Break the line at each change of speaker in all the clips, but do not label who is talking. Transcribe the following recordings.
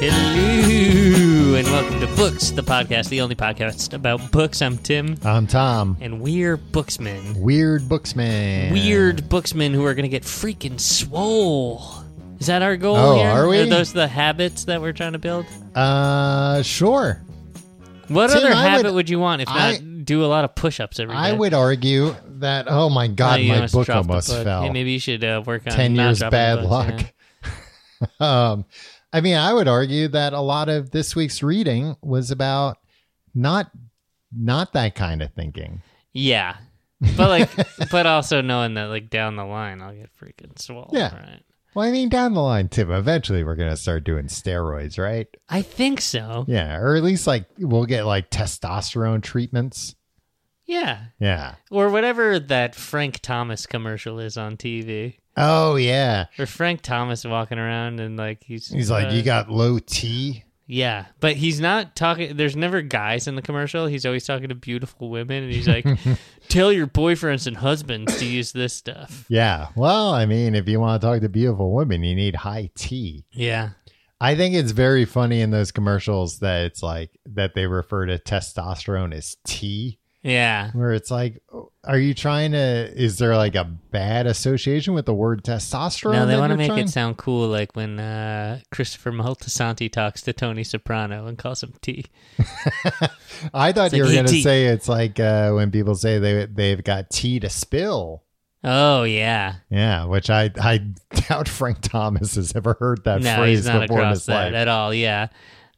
Hello and welcome to Books, the podcast, the only podcast about books. I'm Tim,
I'm Tom.
and we're booksmen.
Weird booksman.
Weird booksmen who are going to get freaking swole. Is that our goal
Oh,
here?
are we?
those the habits that we're trying to build?
Uh, sure.
What
Tim,
other
I
habit
would-
would, you want if not
I-
do a lot of push-ups every day?
I would argue that. Oh my
Oh,
God,
you
my book
the
almost
book.
fell.
Hey, maybe you should uh, work on
Ten
not
years
dropping
bad
books,
luck. um, I mean, I would argue that a lot of this week's reading was about not not that kind of thinking.
Yeah. But like, but also knowing that like down the line I'll get freaking swole.
Yeah.
Right?
Well, I mean, down the line, Tim. Eventually, we're gonna start doing steroids, right?
I think so.
Yeah, or at least like we'll get like testosterone treatments.
Yeah.
Yeah.
Or whatever that Frank Thomas commercial is on TV.
Oh yeah.
Or Frank Thomas walking around and like he's
He's like,
uh,
you got low T.
Yeah. But he's not talking there's never guys in the commercial. He's always talking to beautiful women and he's like tell your boyfriends and husbands to use this stuff.
Yeah. Well, I mean, if you want to talk to beautiful women, you need high T.
Yeah.
I think it's very funny in those commercials that it's like that they refer to testosterone as T,
Yeah.
where it's like, are you trying to? Is there like a bad association with the word testosterone?
No, they want to make
trying-
it sound cool like when uh, Christopher Moltisanti talks to Tony Soprano and calls him T.
I thought
It's
you
like,
were
"Hey,
going to say it's like uh, when people say they they've got tea to spill.
Oh yeah.
Yeah, which I I doubt Frank Thomas has ever heard that
no,
phrase
he's not
before in his
that
life.
at all. Yeah,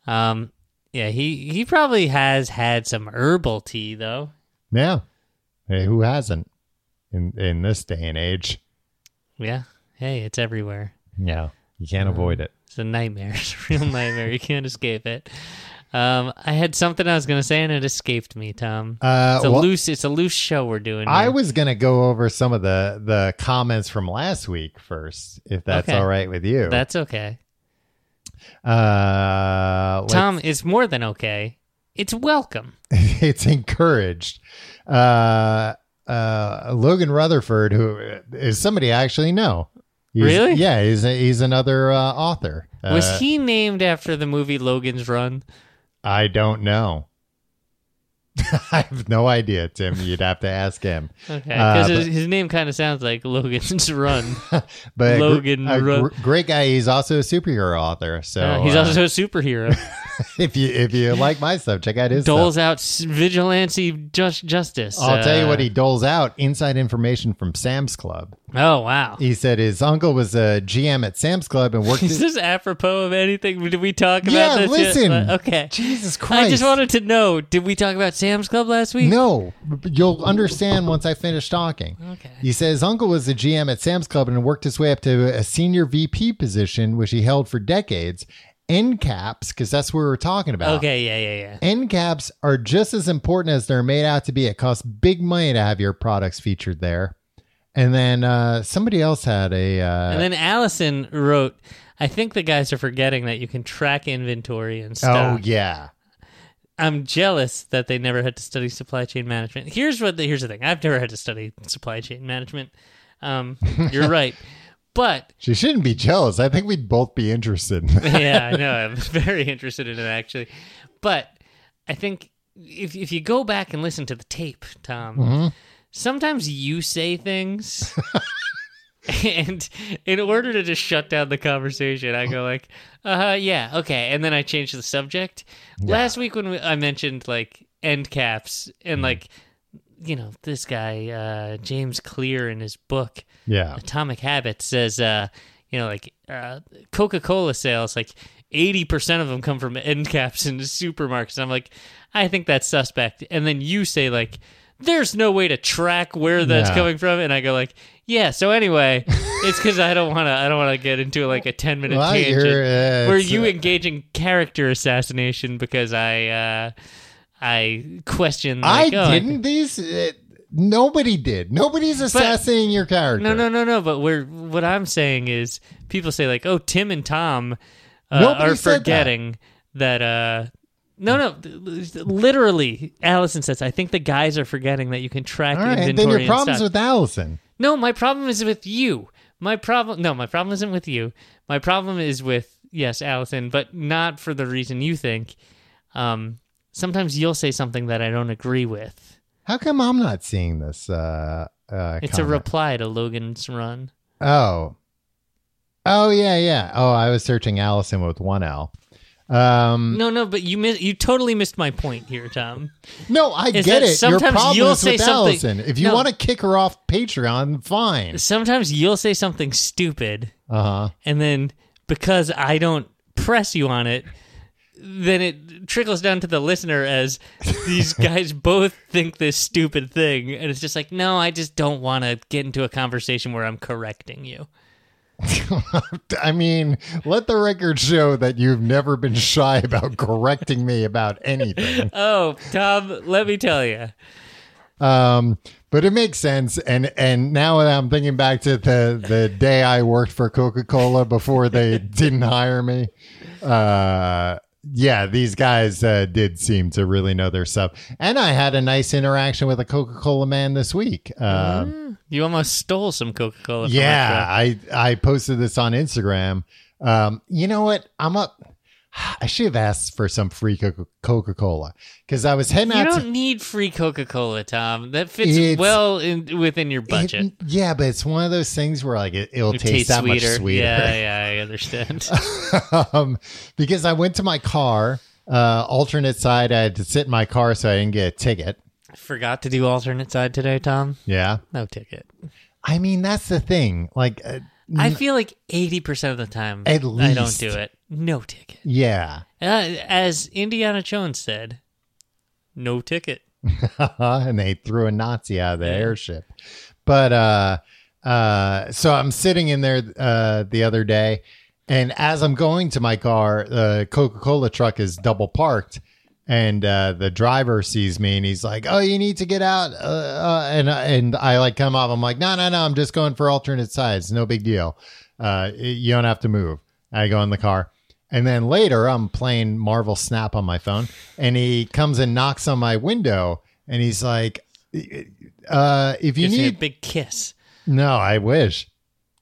um, yeah. He he probably has had some herbal tea though.
Yeah. Hey, who hasn't in in this day and age?
Yeah. Hey, it's everywhere.
Yeah, you can't
Uh-huh.
avoid it.
It's a nightmare. It's a real nightmare. You can't escape it. Um, I had something I was gonna say and it escaped me, Tom.
Uh,
It's a
well,
loose. It's a loose show we're doing.
I was gonna go over some of the the comments from last week first, if that's
Okay.
all right with you.
That's okay.
Uh,
Tom, it's more than okay. It's welcome.
it's encouraged. Uh, uh, Logan Rutherford, who is somebody I actually know. He's-
Really?
Yeah, he's a, he's another uh, author.
Was
Uh,
he named after the movie Logan's Run?
I don't know. I have no idea, Tim. You'd have to ask him.
Okay,
Uh,
because
but-
his, name kind of sounds like Logan's Run.
But gr-
Logan
a
Ru-
gr- great guy. He's also a superhero author. So
Uh, he's
uh,
also a superhero.
if you if you like my stuff, check out his
Doles
stuff.
out vigilante just justice.
I'll tell you
Uh,
what he doles out: inside information from Sam's Club.
Oh wow.
He said his uncle was a GM at Sam's Club and worked.
Is this apropos of anything? Did we talk about
Yeah, listen.
Uh, Okay.
Jesus Christ!
I just wanted to know. Did we talk about Sam's Club last week?
No, you'll understand once I finish talking.
Okay.
He says his uncle was a GM at Sam's Club and worked his way up to a senior VP position, which he held for decades. End caps, because that's what we were talking about.
Okay. Yeah. Yeah. Yeah.
End caps are just as important as they're made out to be. It costs big money to have your products featured there. And then uh, somebody else had a. Uh,
And then Allison wrote, "I think the guys are forgetting that you can track inventory and stuff.
oh yeah,
I'm jealous that they never had to study supply chain management. Here's what the, here's the thing. I've never had to study supply chain management. Um, you're right, but
she shouldn't be jealous. I think we'd both be interested.
yeah, I know. I'm very interested in it actually, but I think if if you go back and listen to the tape, Tom,
Mm-hmm.
sometimes you say things. And in order to just shut down the conversation, I go like, "Uh, yeah, okay," and then I change the subject. Last week when we, I mentioned like end caps and
Mm-hmm.
like, you know, this guy uh, James Clear in his book
yeah,
Atomic Habits says, uh, you know, like uh, Coca Cola sales, like eighty percent of them come from end caps in the supermarkets. I'm like, I think that's suspect. And then you say like, there's no way to track where that's
Yeah.
coming from, and I go like, yeah. So anyway, it's because I don't want to. I don't want to get into like a ten minute
Well,
tangent
uh,
where you
uh,
engage in character assassination because I. Uh, I question.
I
oh,
didn't. These uh, nobody did. Nobody's assassinating your character.
No, no, no, no. But we're what I'm saying is people say like, oh, Tim and Tom uh, are
said that.
forgetting that. uh no, no, literally, Allison says. I think the guys are forgetting that you can track
All right,
inventory.
then your
and
problem's with Allison.
No, my problem is with you. My problem. No, my problem isn't with you. My problem is with yes, Allison, but not for the reason you think. Um, sometimes you'll say something that I don't agree with.
How come I'm not seeing this? Uh, uh,
It's a reply to Logan's run.
Oh. Oh yeah, yeah. Oh, I was searching Allison with one L. Um,
No, no, but you miss, you totally missed my point here, Tom.
no, I
Is
get it. Your
sometimes
problem
you'll
is
say
with
something-
Allison. If you
No.
want to kick her off Patreon, fine.
Sometimes you'll say something stupid,
Uh huh.
and then because I don't press you on it, then it trickles down to the listener as these guys both think this stupid thing, and it's just like, no, I just don't want to get into a conversation where I'm correcting you.
I mean, let the record show that you've never been shy about correcting me about anything.
Oh, Tom, let me tell you.
Um, but it makes sense. And and now that I'm thinking back to the the day I worked for Coca Cola before they didn't hire me. Uh, yeah, these guys uh, did seem to really know their stuff. And I had a nice interaction with a Coca Cola man this week. Um,
You almost stole some Coca Cola.
yeah, I I posted this on Instagram. Um, you know what? I'm up. I should have asked for some free Coca Cola because I was heading
You
out to
don't need free Coca Cola, Tom. That fits well in, within your budget.
It- yeah, but it's one of those things where like it, it'll
It
taste that
sweeter.
much sweeter.
Yeah, yeah, I understand.
um, because I went to my car, uh, alternate side. I had to sit in my car so I didn't get a ticket.
Forgot to do alternate side today, Tom.
Yeah,
No ticket.
I mean that's the thing. Like, uh,
I feel like eighty percent of the time
At
I don't
least.
do it. No ticket.
yeah,
Uh, as Indiana Jones said, no ticket.
and they threw a Nazi out of the airship. But uh, uh, so I'm sitting in there uh, the other day, and as I'm going to my car, the Coca Cola truck is double parked. And uh, the driver sees me and he's like, "Oh, you need to get out." Uh, uh, and and I like come off. I'm like, "No, no, no. I'm just going for alternate sides. No big deal. Uh, you don't have to move." I go in the car, and then later I'm playing Marvel Snap on my phone, and he comes and knocks on my window, and he's like, uh, "If you
Gives me a big kiss.
no, I wish.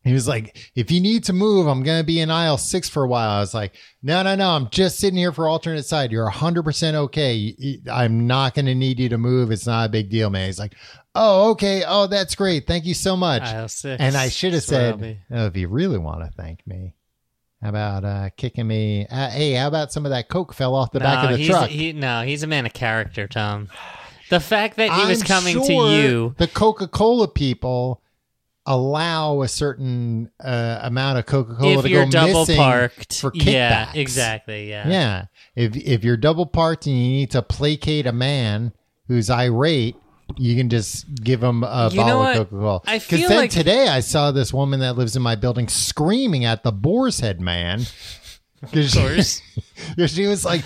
He was like, if you need to move, I'm going to be in aisle six for a while. I was like, no, no, no. I'm just sitting here for alternate side. You're 100% okay. I'm not going to need you to move. It's not a big deal, man. He's like, oh, okay. Oh, that's great. Thank you so much.
Aisle six.
and I should have
That's where I'll
said, oh, if you really want to thank me, how about uh, kicking me? Uh, hey, how about some of that Coke fell off the back of the
he's,
truck?
He, no, he's a man of character, Tom. The fact that he was
I'm
coming to you.
The Coca Cola people allow a certain uh, amount of Coca Cola to
you're
go
double
missing
parked,
for
yeah, exactly, yeah.
Yeah, if if you're double parked and you need to placate a man who's irate, you can just give him a
You
bottle of Coca Cola.
I feel
then
like-
today I saw this woman that lives in my building screaming at the Boar's Head man. Of
course.
she was like,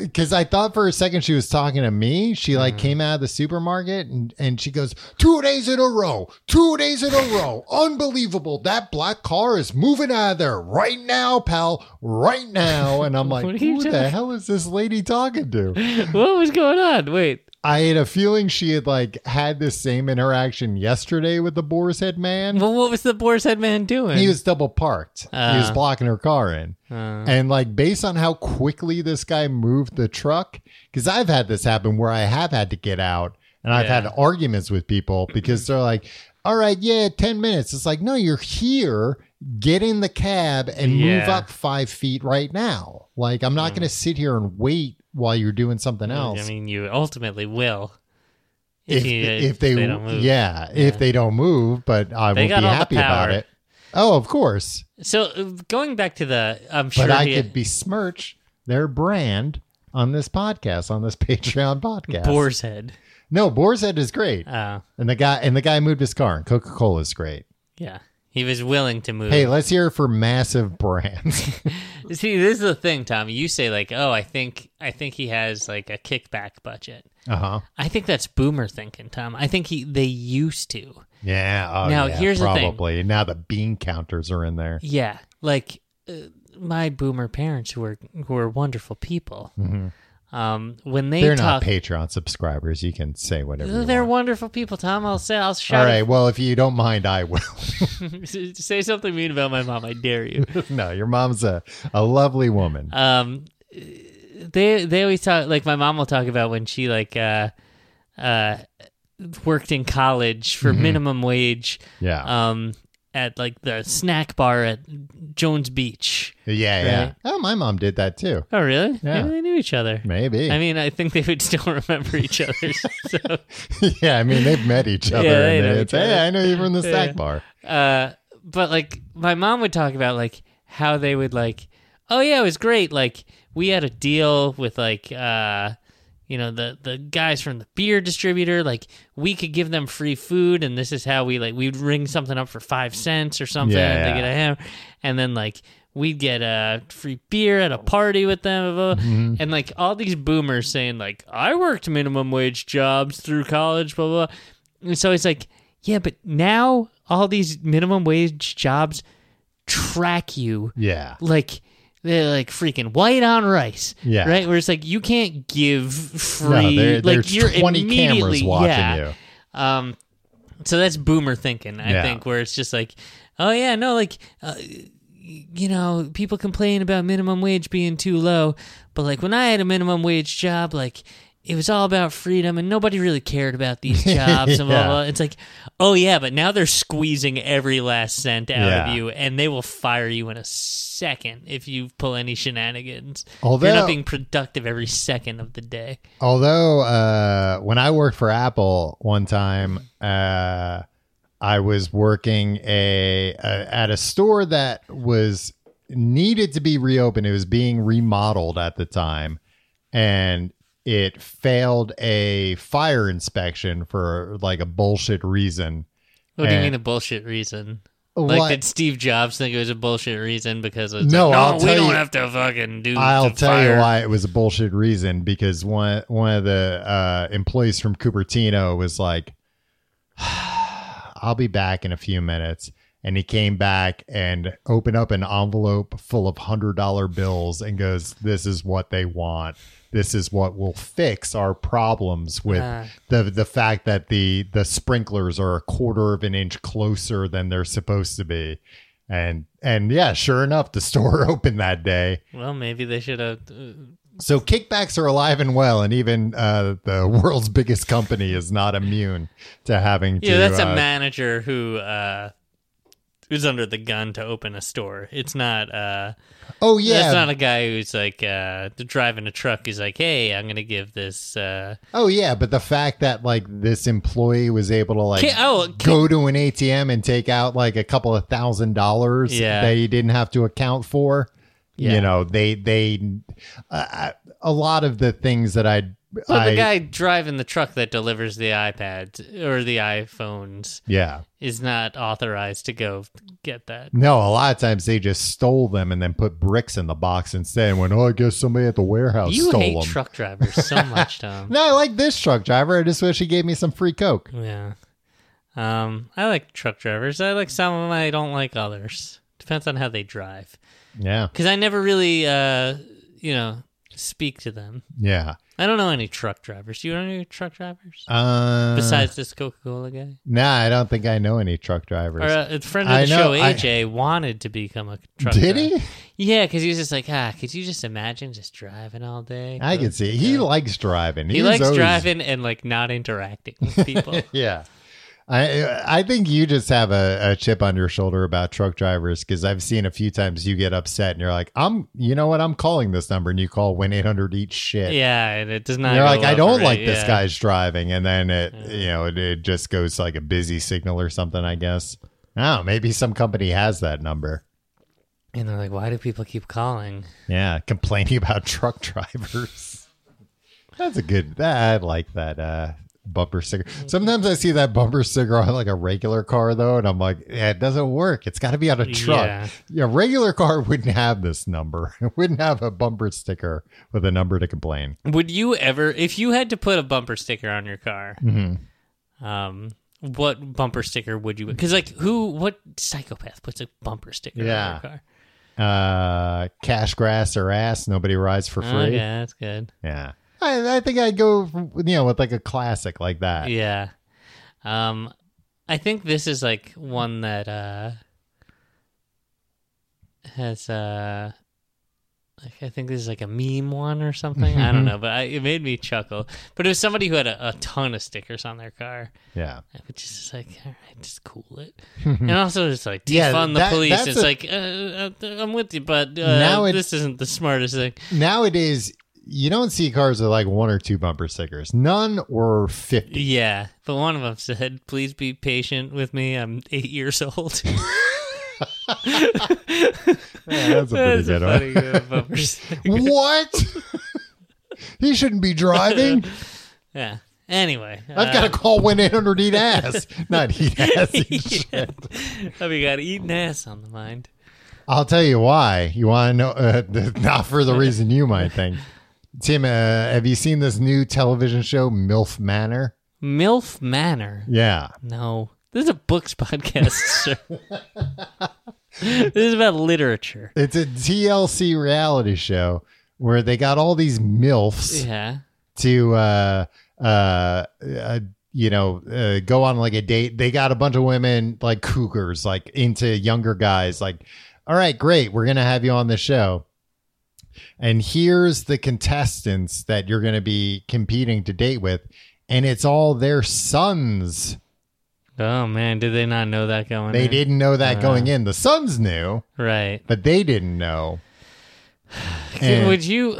because I thought for a second she was talking to me. She like
Mm-hmm.
came out of the supermarket and, and she goes, Two days in a row, two days in a row. Unbelievable. That black car is moving out of there right now, pal. Right now. And I'm like,
What
Who the hell is this lady talking to?
what was going on? Wait.
I had a feeling she had like had this same interaction yesterday with the Boar's Head man.
Well, what was the boar's head man doing?
He was double parked. he was
Uh.
blocking her car in.
Uh,
And like based on how quickly this guy moved the truck, because I've had this happen where I have had to get out and I've
Yeah.
had arguments with people because they're like, all right, yeah, 10 minutes. It's like, no, you're here. Get in the cab and move
Yeah. Mm.
up five feet right now. Like, I'm not going to sit here and wait while you're doing something else.
I mean, you ultimately will.
if,
you-
if they,
don't move.
yeah, if they don't move, but I
They
won't be happy about it. Oh, of course.
So uh, going back to the, I'm sure
but I
he-
could besmirch their brand on this podcast, on this Patreon podcast.
boar's head.
No, Boar's Head is great,
Uh,
and the guy and the guy moved his car. And Coca Cola is great.
yeah, he was willing to move.
Hey, let's hear it for massive brands.
See, this is the thing, Tommy. You say like, "Oh, I think I think he has like a kickback budget."
uh huh.
I think that's boomer thinking, Tom. I think he they used to.
Yeah. Oh,
Now,
yeah,
here's the thing.
probably now the bean counters are in there.
Yeah, like uh, my boomer parents who were who were wonderful people.
Mhm.
Um, when they
They're
talk,
not Patreon subscribers. You can say whatever. you
they're
want.
wonderful people. Tom, I'll say, I'll
All
shout.
right. Well, if you don't mind, I will.
say something mean about my mom. I dare you.
no, your mom's a, a lovely woman.
um they they always talk like my mom will talk about when she like uh uh worked in college for
Mm-hmm.
minimum wage
yeah.
um at like the snack bar at Jones Beach.
yeah. Yeah.
right.
Oh, my mom did that too.
Oh really?
Yeah.
Maybe they knew each other.
Maybe.
I mean, I think they would still remember each other. So,
yeah. I mean, they've met each other.
Yeah, they know each other.
hey, I know you from the snack
Yeah.
bar.
uh, but like my mom would talk about like how they would like, oh yeah, it was great. Like we had a deal with like uh, you know the the guys from the beer distributor. Like we could give them free food, and this is how we like we'd ring something up for five cents or something.
Yeah,
and they
yeah.
get a hammer, and then like. We'd get a free beer at a party with them,
Mm-hmm.
and like all these boomers saying like I worked minimum wage jobs through college, blah blah. blah. And so it's like, yeah, but now all these minimum wage jobs track you
Yeah.
like they're like freaking white on rice.
Yeah.
Right? Where it's like you can't give free
No, there,
like you're
20 cameras
immediately
watching
yeah.
you.
Um so that's boomer thinking, I
Yeah.
think, where it's just like, oh yeah, no, like uh, you know, people complain about minimum wage being too low, but like when I had a minimum wage job, like it was all about freedom and nobody really cared about these jobs and blah, blah, blah. It's like, oh yeah, but now they're squeezing every last cent out
Yeah.
of you and they will fire you in a second if you pull any shenanigans.
Although-
You're not being productive every second of the day.
Although uh, when I worked for Apple one time, uh, I was working a, a at a store that was needed to be reopened. It was being remodeled at the time, and it failed a fire inspection for like a bullshit reason.
What do you mean a bullshit reason? Like
What-
did Steve Jobs think it was a bullshit reason because it's
No,
like, no,
I'll
we don't
you-
have to fucking do.
I'll tell
fire.
you why it was a bullshit reason because one one of the uh, employees from Cupertino was like, "I'll be back in a few minutes," and he came back and opened up an envelope full of hundred dollar bills and goes, "This is what they want. This is what will fix our problems with
Ah.
the the fact that the the sprinklers are a quarter of an inch closer than they're supposed to be." And and yeah, sure enough, the store opened that day.
Well, maybe they should have. Uh,
So kickbacks are alive and well, and even uh, the world's biggest company is not immune to having to.
yeah, that's
uh,
a manager who uh, who's under the gun to open a store. It's not. Uh,
Oh yeah,
That's not a guy who's like uh, driving a truck. He's like, hey, I'm gonna give this. Uh,
oh yeah, but the fact that like this employee was able to like
Ki- oh, ki-
go to an ATM and take out like a couple of thousand dollars
Yeah.
that he didn't have to account for.
Yeah.
You know, they they uh, a lot of the things that I
but
I
the guy driving the truck that delivers the iPads or the iPhones
yeah.
is not authorized to go get that.
No, a lot of times they just stole them and then put bricks in the box instead. And went, oh, I guess somebody at the warehouse
You
stole
hate
them.
truck drivers so much, Tom.
No, I like this truck driver. I just wish he gave me some free coke.
Yeah. Um, I like truck drivers. I like some of them. I don't like others. Depends on how they drive.
Yeah,
Because I never really, uh, you know, speak to them.
yeah.
I don't know any truck drivers. Do you know any truck drivers?
Uh,
Besides this Coca Cola guy?
nah, I don't think I know any truck drivers.
Or uh, a friend of
I
the
know,
show,
I-
AJ, wanted to become a truck
Did
driver.
he?
Yeah, because he was just like, ah, could you just imagine just driving all day?
I can see. He likes driving.
He likes
always-
driving and like not interacting with people.
Yeah. I I think you just have a, a chip on your shoulder about truck drivers because I've seen a few times you get upset and you're like, I'm, you know what, I'm calling this number, and you call one eight hundred eat shit.
yeah, and it does not.
And you're like, I don't like
it,
this
yeah.
guy's driving, and then it, you know, it, it just goes like a busy signal or something. I guess. Oh, maybe some company has that number.
And they're like, why do people keep calling?
Yeah, complaining about truck drivers. That's a good. I like that uh, bumper sticker. Sometimes I see that bumper sticker on like a regular car though, and I'm like, yeah, it doesn't work. It's got to be on a truck.
Yeah.
Yeah, a regular car wouldn't have this number. It wouldn't have a bumper sticker with a number to complain.
Would you ever, if you had to put a bumper sticker on your car,
Mm-hmm.
um, what bumper sticker would you? Because like, who, what psychopath puts a bumper sticker
Yeah.
on their car?
uh, cash, grass, or ass. Nobody rides for free.
Okay, that's good.
Yeah, I, I think I'd go, you know, with like a classic like that.
Yeah. Um I think this is like one that uh has uh like I think this is like a meme one or something. I don't know, but I, it made me chuckle. But it was somebody who had a, a ton of stickers on their car,
Yeah,
which is just like, all right, just cool it. and also, it's like
Yeah,
defund the
that-
police.
that's
It's
a-
like, uh, uh, I'm with you, but uh,
Now it-
this isn't the smartest thing.
nowadays you don't see cars with like one or two bumper stickers. None or fifty.
Yeah, but one of them said, "Please be patient with me. I'm eight years old."
Yeah, that's a pretty good one.
funny uh, bumper sticker.
what? he shouldn't be driving.
yeah. Anyway,
I've got to call one eight hundred eat ass, not eat ass. Eat shit.
Oh, we got eating ass on the mind.
I'll tell you why. You want to know? Uh, not for the reason you might think. Tim, uh, have you seen this new television show, MILF Manor?
MILF Manor.
Yeah.
No, this is a books podcast. this is about literature.
It's a TLC reality show where they got all these MILFs
Yeah.
to, uh, uh, uh, you know, uh, go on like a date. They got a bunch of women like cougars, like into younger guys. Like, all right, great. We're going to have you on the show. And here's the contestants that you're going to be competing to date with. And it's all their sons.
Oh man, did they not know that going? In?
They
in?
didn't know that
Uh.
going in. The sons knew,
Right.
but they didn't know. And-
Would you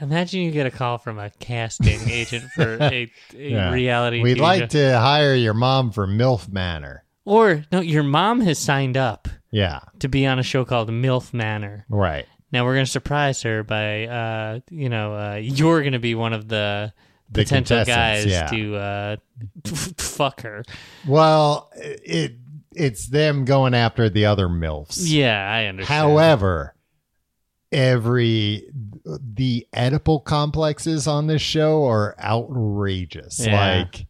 imagine you get a call from a casting agent for a, a
Yeah.
reality?
We'd like
show?
to hire your mom for MILF Manor.
or no, your mom has signed up
Yeah,
to be on a show called MILF Manor.
right.
Now we're gonna surprise her by, uh, you know, uh, you're gonna be one of the
The
potential guys
yeah.
to uh, f- fuck her.
Well, it it's them going after the other MILFs.
Yeah, I understand.
However, every the Oedipal complexes on this show are outrageous.
Yeah.
Like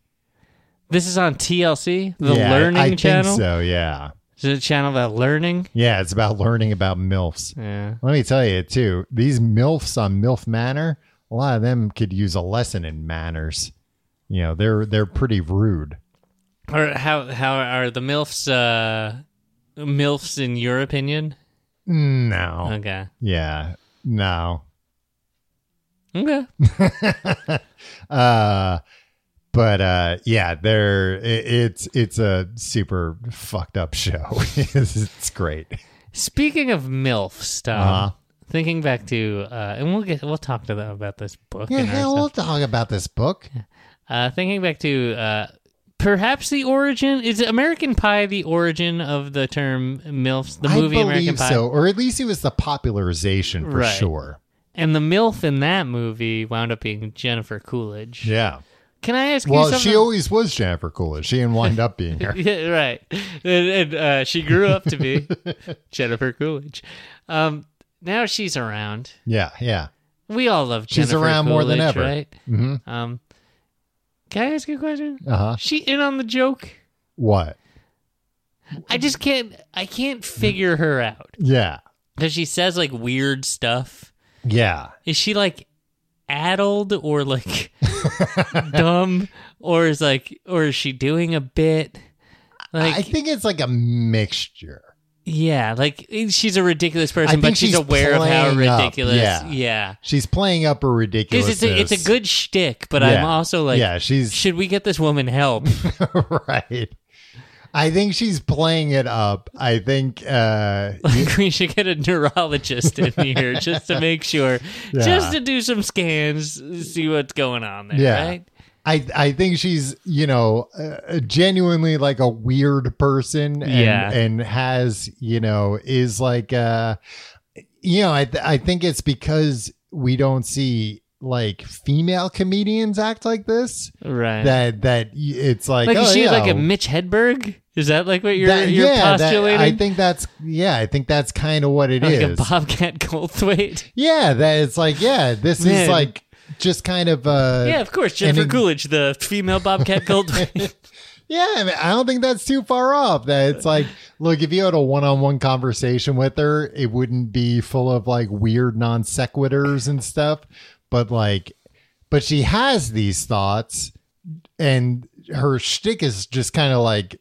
this is on TLC, the
yeah,
Learning
I
Channel.
Think so yeah,
Is it a channel about learning?
yeah. It's about learning about MILFs.
Yeah.
Let me tell you too. These MILFs on MILF Manor, a lot of them could use a lesson in manners. You know, they're they're pretty rude.
Or how how are the milfs uh, milfs in your opinion?
No.
Okay.
Yeah. No.
Okay.
uh but uh yeah they're it, it's it's a super fucked up show it's, it's great
Speaking of milfs, Tom,
Uh-huh.
thinking back to uh, and we'll get we'll talk to them about this book.
yeah hell, we'll talk about this book
Uh, thinking back to uh, perhaps the origin is American Pie the origin of the term milfs? The movie
i
American
believe
Pie,
so or at least it was the popularization for
Right.
sure
and the milf in that movie wound up being Jennifer Coolidge.
yeah
Can I ask you
well
something?
she always was jennifer coolidge she didn't wind up being her
yeah, right. And, and uh, she grew up to be Jennifer Coolidge. Um, now she's around.
yeah yeah
We all love
She's
Jennifer
around more than ever.
right?
hmm
Um, can I ask you a question?
uh-huh
She in on the joke?
what
I just can't. I can't figure her out
yeah
because she says like weird stuff.
yeah
Is she like addled or like dumb or is like or is she doing a bit? Like
i think it's like a mixture
Yeah, like eh, she's a ridiculous person, but she's,
she's
aware of how
playing up,
ridiculous.
yeah.
yeah,
she's playing up her ridiculous
it's a it's a good shtick. But I'm also like,
yeah she's
should we get this woman help?
right. I think she's playing it up. I think uh
like we should get a neurologist in here just to make sure,
Yeah.
just to do some scans, see what's going on there.
Yeah.
Right?
I I think she's, you know, uh, genuinely like a weird person and
Yeah.
and has, you know, is like uh you know, I th- I think it's because we don't see like female comedians act like this
Right.
that that it's like
like
oh,
is she
yeah,
like a Mitch Hedberg? Is that like what you're
that-
you're
yeah, that-
postulating?
I think that's yeah, I think that's kind of what it
like
is.
a Bobcat Goldthwait.
Yeah, that it's like, yeah, this is like just kind of uh
yeah, of course, Jennifer
it-
Coolidge, the female Bobcat Goldthwait.
Yeah, I, mean, I don't think that's too far off. That it's like, look, if you had a one-on-one conversation with her, it wouldn't be full of like weird non sequiturs and stuff. But like, but she has these thoughts, and her shtick is just kind of like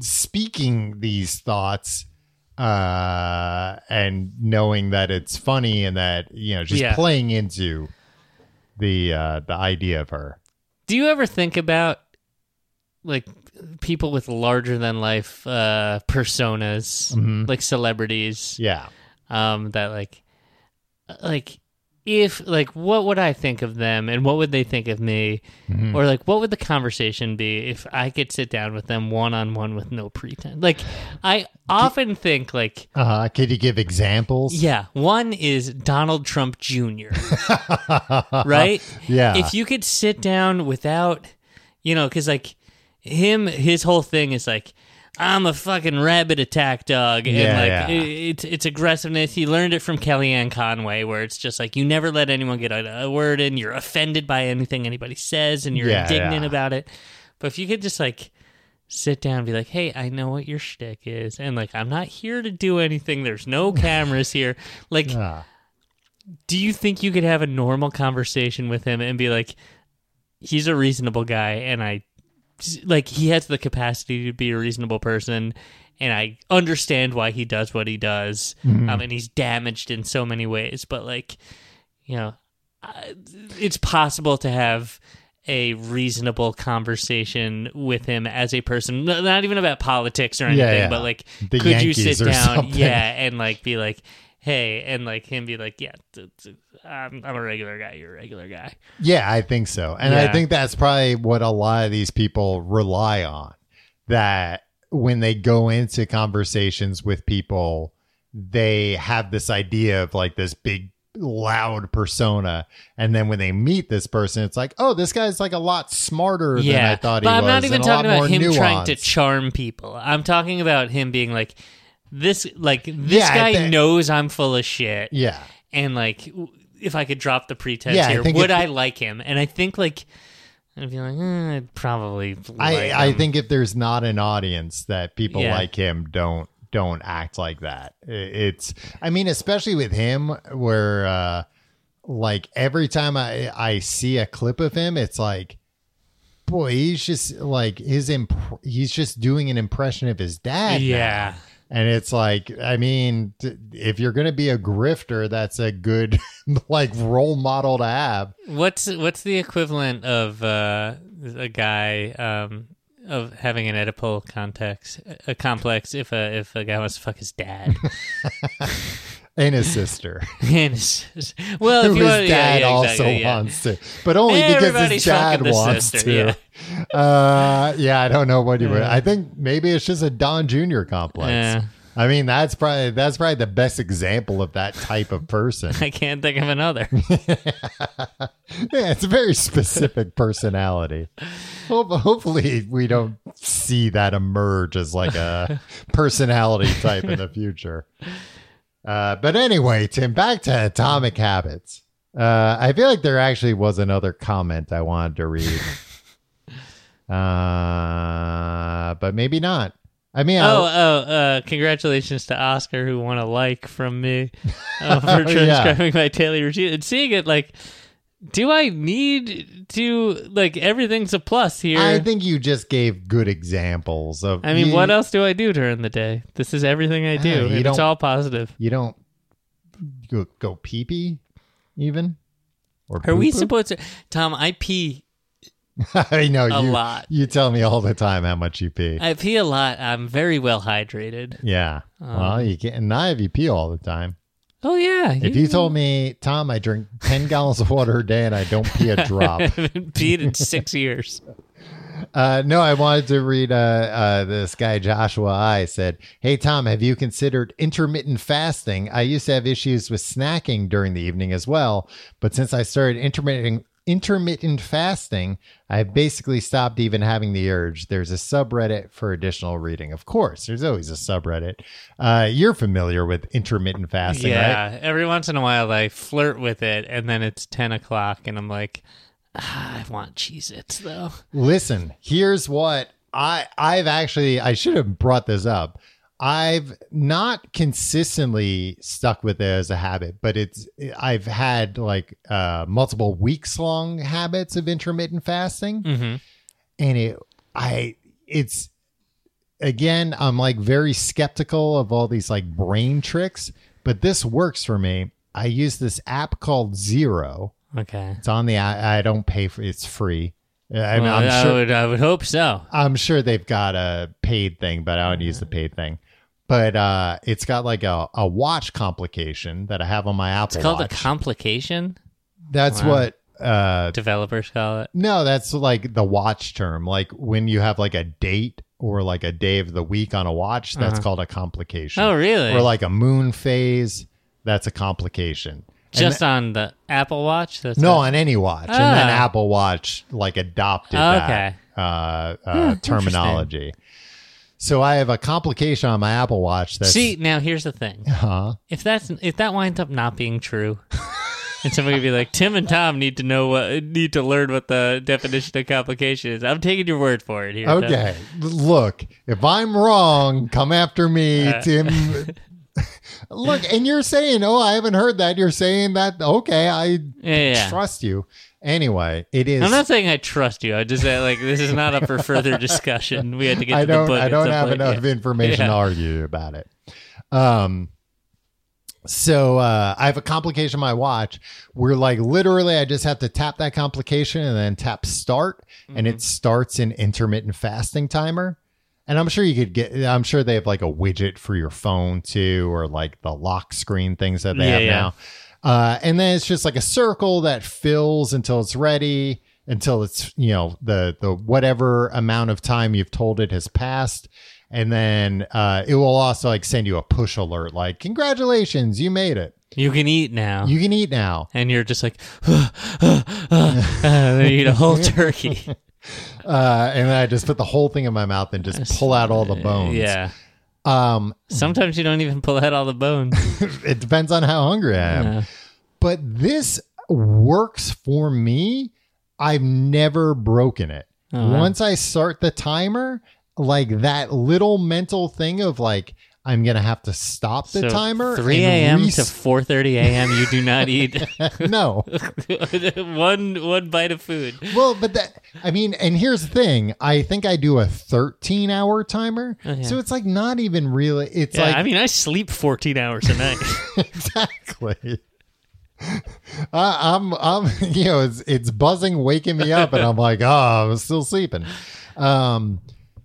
speaking these thoughts uh and knowing that it's funny and that you know just
Yeah.
playing into the uh the idea of her
Do you ever think about like people with larger than life uh, personas,
Mhm.
like celebrities?
yeah
Um, that like, like if like what would I think of them and what would they think of me,
Mhm.
or like what would the conversation be if I could sit down with them one on one with no pretense? Like I often think like.
uh-huh could you give examples
Yeah, one is Donald Trump Jr. right?
yeah
If you could sit down without, you know, because like him, his whole thing is like, I'm a fucking rabbit attack dog, and
Yeah,
like
yeah.
it- it's it's aggressiveness. He learned it from Kellyanne Conway, where it's just like you never let anyone get a, a word in. You're offended by anything anybody says, and you're
Yeah,
indignant
yeah.
about it. But if you could just like sit down and be like, "Hey, I know what your shtick is, and like I'm not here to do anything. There's no cameras here. Like,
Ah.
do you think you could have a normal conversation with him and be like he's a reasonable guy and i like he has the capacity to be a reasonable person and i understand why he does what he does
Mm-hmm.
um, and he's damaged in so many ways but like you know it's possible to have a reasonable conversation with him as a person, not even about politics or anything
yeah.
but like
The
could you sit down
something.
yeah and like be like hey and like him be like yeah t- t- I'm, I'm a regular guy you're a regular guy
Yeah, I think so. And I
Yeah.
think that's probably what a lot of these people rely on. That when they go into conversations with people, they have this idea of like this big loud persona and then when they meet this person it's like oh this guy's like a lot smarter than i thought he
but
was
I'm not even
and a lot
talking about
more
him trying to
nuanced.
charm people. I'm talking about him being like this. Like this
Yeah, I
guy
think-
knows I'm full of shit,
yeah
and like w- if I could drop the pretense
Yeah, I
here,
think
would
if-
I like him? And I think like I'd be like, eh, I'd probably.
I,
like
I
him.
think if there's not an audience that people
Yeah.
like him don't don't act like that. I- It's I mean especially with him where uh like every time I I see a clip of him it's like boy he's just like his imp- he's just doing an impression of his dad. now.
Yeah.
And it's like, I mean, if you're going to be a grifter, that's a good like role model to have.
What's what's the equivalent of uh, a guy um, of having an Oedipal context, a complex? If a if a guy wants to fuck his dad,
And his sister.
and it's- well, if you
his
want,
dad
yeah,
also
exactly, yeah.
wants to, but only because his dad wants
sister,
to.
yeah.
Uh, yeah, I don't know what you would.
Yeah.
I think maybe it's just a Don Jr. complex.
Yeah.
I mean, that's probably that's probably the best example of that type of person.
I can't think of another.
yeah, it's a very specific personality. Hopefully, we don't see that emerge as like a personality type in the future. Uh, but anyway, Tim, back to Atomic Habits. Uh, I feel like there actually was another comment I wanted to read. Uh, but maybe not. I mean, I-
Oh, oh, uh, congratulations to Oscar who won a like from me uh, for
Oh, yeah.
transcribing my daily routine and seeing it like, do I need to like everything's a plus here?
I think you just gave good examples of.
I mean,
you,
what else do I do during the day? This is everything I do,
Yeah,
it's all positive.
You don't go go pee pee, even. Or
Are we supposed to, Tom? I pee
I know
a
you.
lot.
You tell me all the time how much you pee.
I pee a lot. I'm very well hydrated.
yeah.
Um,
well, you can't. Not if you pee all the time.
Oh yeah.
If you told me, Tom, I drink ten gallons of water a day and I don't pee a drop.
I haven't peed in six years.
Uh, no, I wanted to read uh, uh, this guy, Joshua I said, Hey, Tom, have you considered intermittent fasting? I used to have issues with snacking during the evening as well, but since I started intermittent, intermittent fasting, I've basically stopped even having the urge. There's a subreddit for additional reading. Of course, there's always a subreddit. Uh, you're familiar with intermittent fasting, right?
yeah. Every once in a while, I flirt with it, and then it's ten o'clock, and I'm like, ah, I want Cheez-Its though.
Listen, here's what I I've actually I should have brought this up. I've not consistently stuck with it as a habit, but it's I've had like uh multiple weeks long habits of intermittent fasting
hmm
and it I it's again I'm like very skeptical of all these like brain tricks, but this works for me. I use this app called Zero.
Okay.
It's on the I, I don't pay for it's free. I mean,
Well,
I'm
I would. I would hope so.
I'm sure they've got a paid thing, but I don't use the paid thing. But uh, it's got like a, a watch complication that I have on my Apple
It's called
Watch.
a complication.
that's
Wow.
what. Uh,
Developers call it.
no, that's like the watch term. Like when you have like a date or like a day of the week on a watch, that's
Uh-huh.
called a complication.
Oh, really?
Or like a moon phase, that's a complication.
Just on the Apple Watch. That's
No,
it?
on any watch, and then
Ah.
Apple Watch like adopted
Okay.
that uh,
Hmm,
uh, terminology. So I have a complication on my Apple Watch that's
See, now here's the thing.
huh?
If that's if that winds up not being true, and somebody would be like, Tim and Tom need to know what need to learn what the definition of complication is. I'm taking your word for it here. Tom.
Okay, look, if I'm wrong, come after me,
Uh.
Tim. look, and you're saying, "Oh, I haven't heard that." You're saying that. Okay, I
Yeah, yeah.
trust you. Anyway, it is.
I'm not saying I trust you. I just say like this is not up for further discussion. We had to get.
I
to
don't.
The book
I don't have
point.
enough
Yeah.
information
Yeah.
to argue about it. Um. So uh, I have a complication on my watch where, like, literally, I just have to tap that complication and then tap start, and
Mm-hmm.
it starts an intermittent fasting timer. And I'm sure you could get. I'm sure they have like a widget for your phone too, or like the lock screen things that they
Yeah,
have
yeah.
now. Uh, and then it's just like a circle that fills until it's ready, until it's you know the the whatever amount of time you've told it has passed, and then uh, it will also like send you a push alert like congratulations you made it
You can eat now.
you can eat now.
and you're just like, and you eat a whole turkey.
Uh, and then I just put the whole thing in my mouth and just pull out all the bones.
Yeah.
Um,
Sometimes you don't even pull out all the bones.
it depends on how hungry I am.
Yeah.
but this works for me. I've never broken it.
Wow.
Once I start the timer, like that little mental thing of like, I'm going to have to stop the
So,
timer.
3 a.m.
res-
to 4:30 a.m. You do not eat
no.
one one bite of food.
Well, but that, I mean, and here's the thing I think I do a 13 hour timer.
Okay.
So it's like not even really, it's
Yeah,
like,
I mean, I sleep 14 hours a night.
exactly. I, I'm, I'm, you know, it's it's buzzing, waking me up, and I'm like, oh, I'm still sleeping. Um,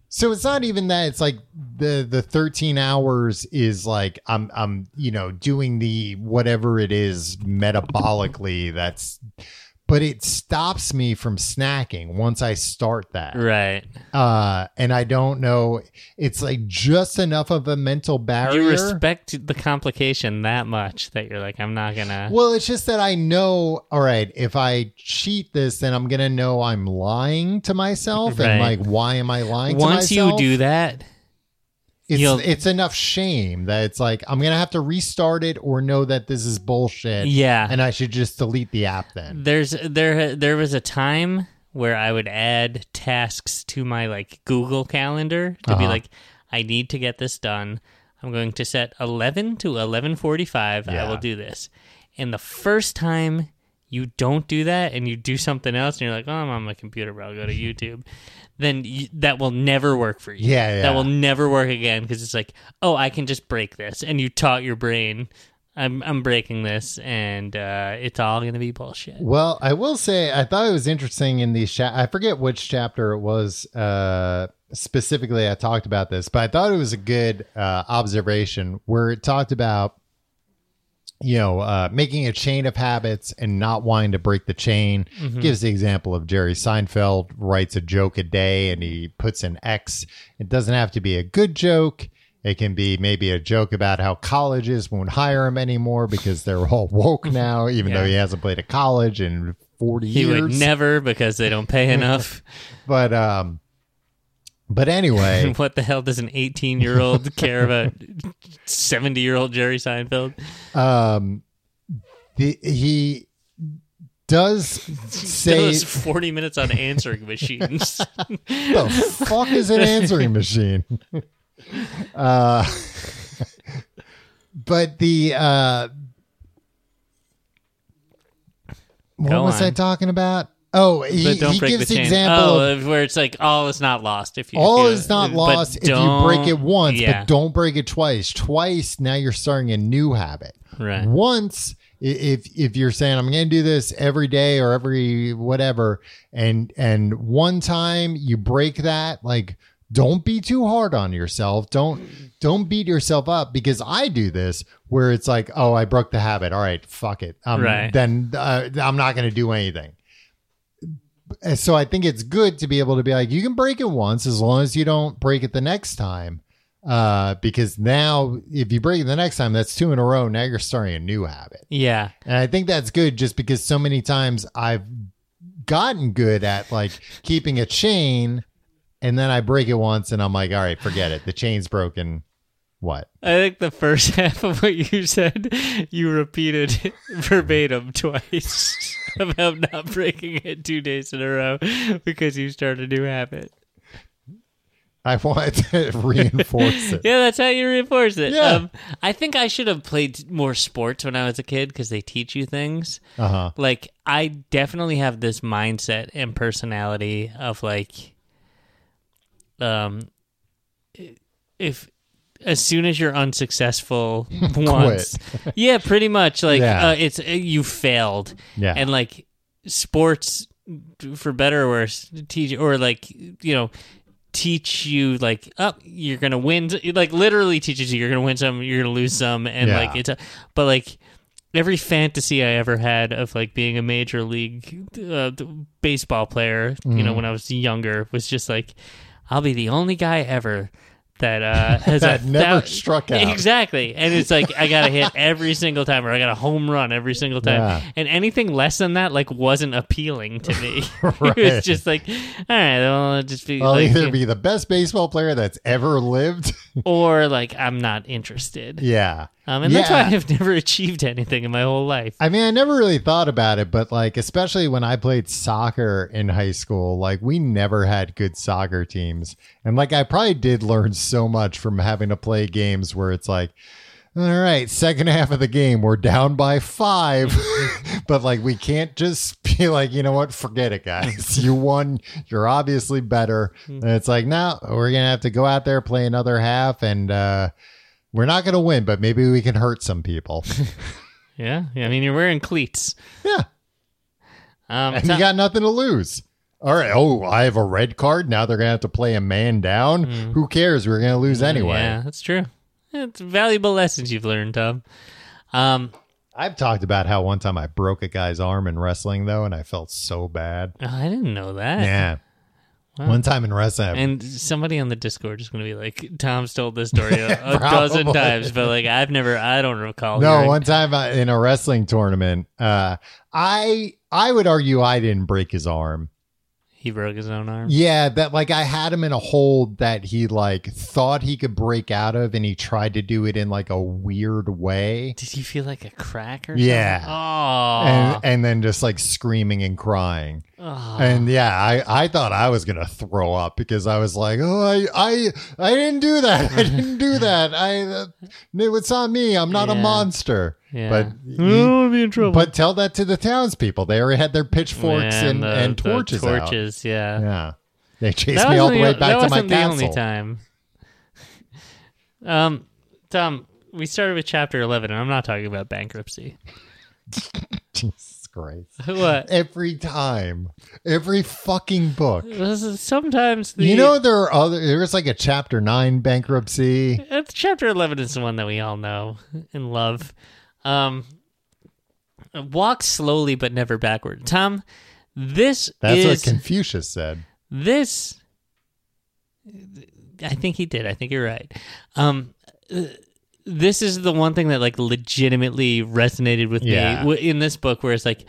so it's not even that. It's like the the 13 hours is like I'm, I'm, you know, doing the whatever it is metabolically. That's, but it stops me from snacking once I start that
right.
uh and i don't know it's like just enough of a mental barrier
You respect the complication that much that you're like, I'm not gonna.
well it's just that i know all right if i cheat this then i'm gonna know i'm lying to myself and like why am i lying
Once
to
you do that,
it's,
you'll-
it's enough shame that it's like i'm gonna have to restart it or know that this is bullshit
yeah.
and i should just delete the app then
There's there there was a time where I would add tasks to my like Google Calendar to be
Uh-huh.
like, I need to get this done. I'm going to set 11 to 11:45. I will do this. And the first time you don't do that and you do something else and you're like, oh, I'm on my computer, but I'll go to YouTube. Then you, that will never work for you.
Yeah, yeah.
That will never work again because it's like, oh, I can just break this, and you taught your brain, I'm I'm breaking this, and uh, it's all gonna be bullshit.
Well, I will say I thought it was interesting in the, Cha- I forget which chapter it was uh, specifically. I talked about this, but I thought it was a good uh, observation where it talked about you know uh, making a chain of habits and not wanting to break the chain. Gives the example of Jerry Seinfeld writes a joke a day and he puts an X. It doesn't have to be a good joke. It can be maybe a joke about how colleges won't hire him anymore because they're all woke now, even though he hasn't played a college in 40
He
years.
would never because they don't pay enough.
but, um, but anyway,
what the hell does an 18 year old care about 70 year old Jerry Seinfeld?
um, the, he, does say
Those 40 minutes on answering machines.
the fuck is an answering machine? Uh, but the uh, what
Go
was
on.
I talking about? Oh, he,
but don't
he
break
gives
the chain.
example
oh,
of
where it's like all is not lost if you
all is not lost if you break it once,
yeah,
but don't break it twice. Twice, now you're starting a new habit.
right.
Once, if if you're saying I'm going to do this every day or every whatever, and and one time you break that, like don't be too hard on yourself. Don't don't beat yourself up because I do this where it's like, oh, I broke the habit. All right, fuck it. Um,
Right.
Then uh, I'm not going to do anything. And So I think it's good to be able to be like, you can break it once as long as you don't break it the next time. Uh, because now if you break it the next time, that's two in a row. Now you're starting a new habit.
Yeah.
And I think that's good just because so many times I've gotten good at like keeping a chain and then I break it once and I'm like, all right, forget it. The chain's broken. What?
I think the first half of what you said, you repeated verbatim twice about not breaking it two days in a row because you started a new habit.
I want to reinforce it.
Yeah, that's how you reinforce it.
Yeah.
Um, I think I should have played more sports when I was a kid because they teach you things.
Uh huh.
Like, I definitely have this mindset and personality of like, um, if as soon as you're unsuccessful once, yeah, pretty much like
Yeah.
uh, it's uh, you failed,
Yeah.
and like sports, for better or worse, teach or like you know teach you like oh you're gonna win like literally teaches you you're gonna win some you're gonna lose some and
Yeah.
like it's a but like every fantasy I ever had of like being a major league uh, baseball player, you
Mm-hmm.
know, when I was younger, was just like, I'll be the only guy ever that uh, has
That never
thou-
struck out.
Exactly, and it's like I got to hit every single time, or I got a home run every single time,
Yeah.
and anything less than that like wasn't appealing to me.
Right.
it was just like, all right, well, just be
I'll
like,
either be the best baseball player that's ever lived.
or like I'm not interested.
yeah.
Um, and that's why I've never achieved anything in my whole life.
I mean, I never really thought about it, but like, especially when I played soccer in high school, like, we never had good soccer teams. And like, I probably did learn so much from having to play games where it's like, all right, second half of the game, we're down by five, but like, we can't just be like, you know what, forget it, guys. You won. You're obviously better. And it's like, no, we're going to have to go out there, play another half, and, uh, we're not going to win, but maybe we can hurt some people.
Yeah, yeah. I mean, you're wearing cleats.
yeah.
Um,
and you got nothing to lose. All right. Oh, I have a red card. Now they're gonna have to play a man down. Who cares? We're gonna lose anyway.
Mm. Yeah, that's true. It's valuable lessons you've learned, Tom. Um,
I've talked about how one time I broke a guy's arm in wrestling though, and I felt so bad.
oh, I didn't know that.
Yeah. One time in wrestling,
And somebody on the Discord is going to be like, Tom's told this story a, a dozen times, but like I've never, I don't recall.
no,
hearing-
one time I- in a wrestling tournament, uh, I I would argue I didn't break his arm.
He broke his own arm.
Yeah, that like I had him in a hold that he like thought he could break out of, and he tried to do it in like a weird way.
Did he feel like a crack or
Yeah.
something? Oh,
and and then just like screaming and crying.
Oh.
And yeah, I, I thought I was gonna throw up because I was like, oh, I I I didn't do that. I didn't do that. I uh, it's on me. I'm not a monster.
yeah.
But
I don't want to be in trouble.
but tell that to the townspeople. They already had their pitchforks and,
the-
and
the
torches. out.
torches, yeah.
Yeah, they chased
That
me all
wasn't
the way
that
back to my
the
castle.
only time. um, Tom, we started with chapter eleven, and I'm not talking about bankruptcy.
Jesus
what?
Every time, every fucking book.
This is Sometimes the
You know there are other. There's like a chapter nine bankruptcy.
Uh, chapter 11 is the one that we all know and love. Um, walk slowly but never backward. Tom, this
That's
is
what Confucius said.
this. I think he did. I think you're right. Um, uh, this is the one thing that like legitimately resonated with
Yeah.
me in this book, where it's like.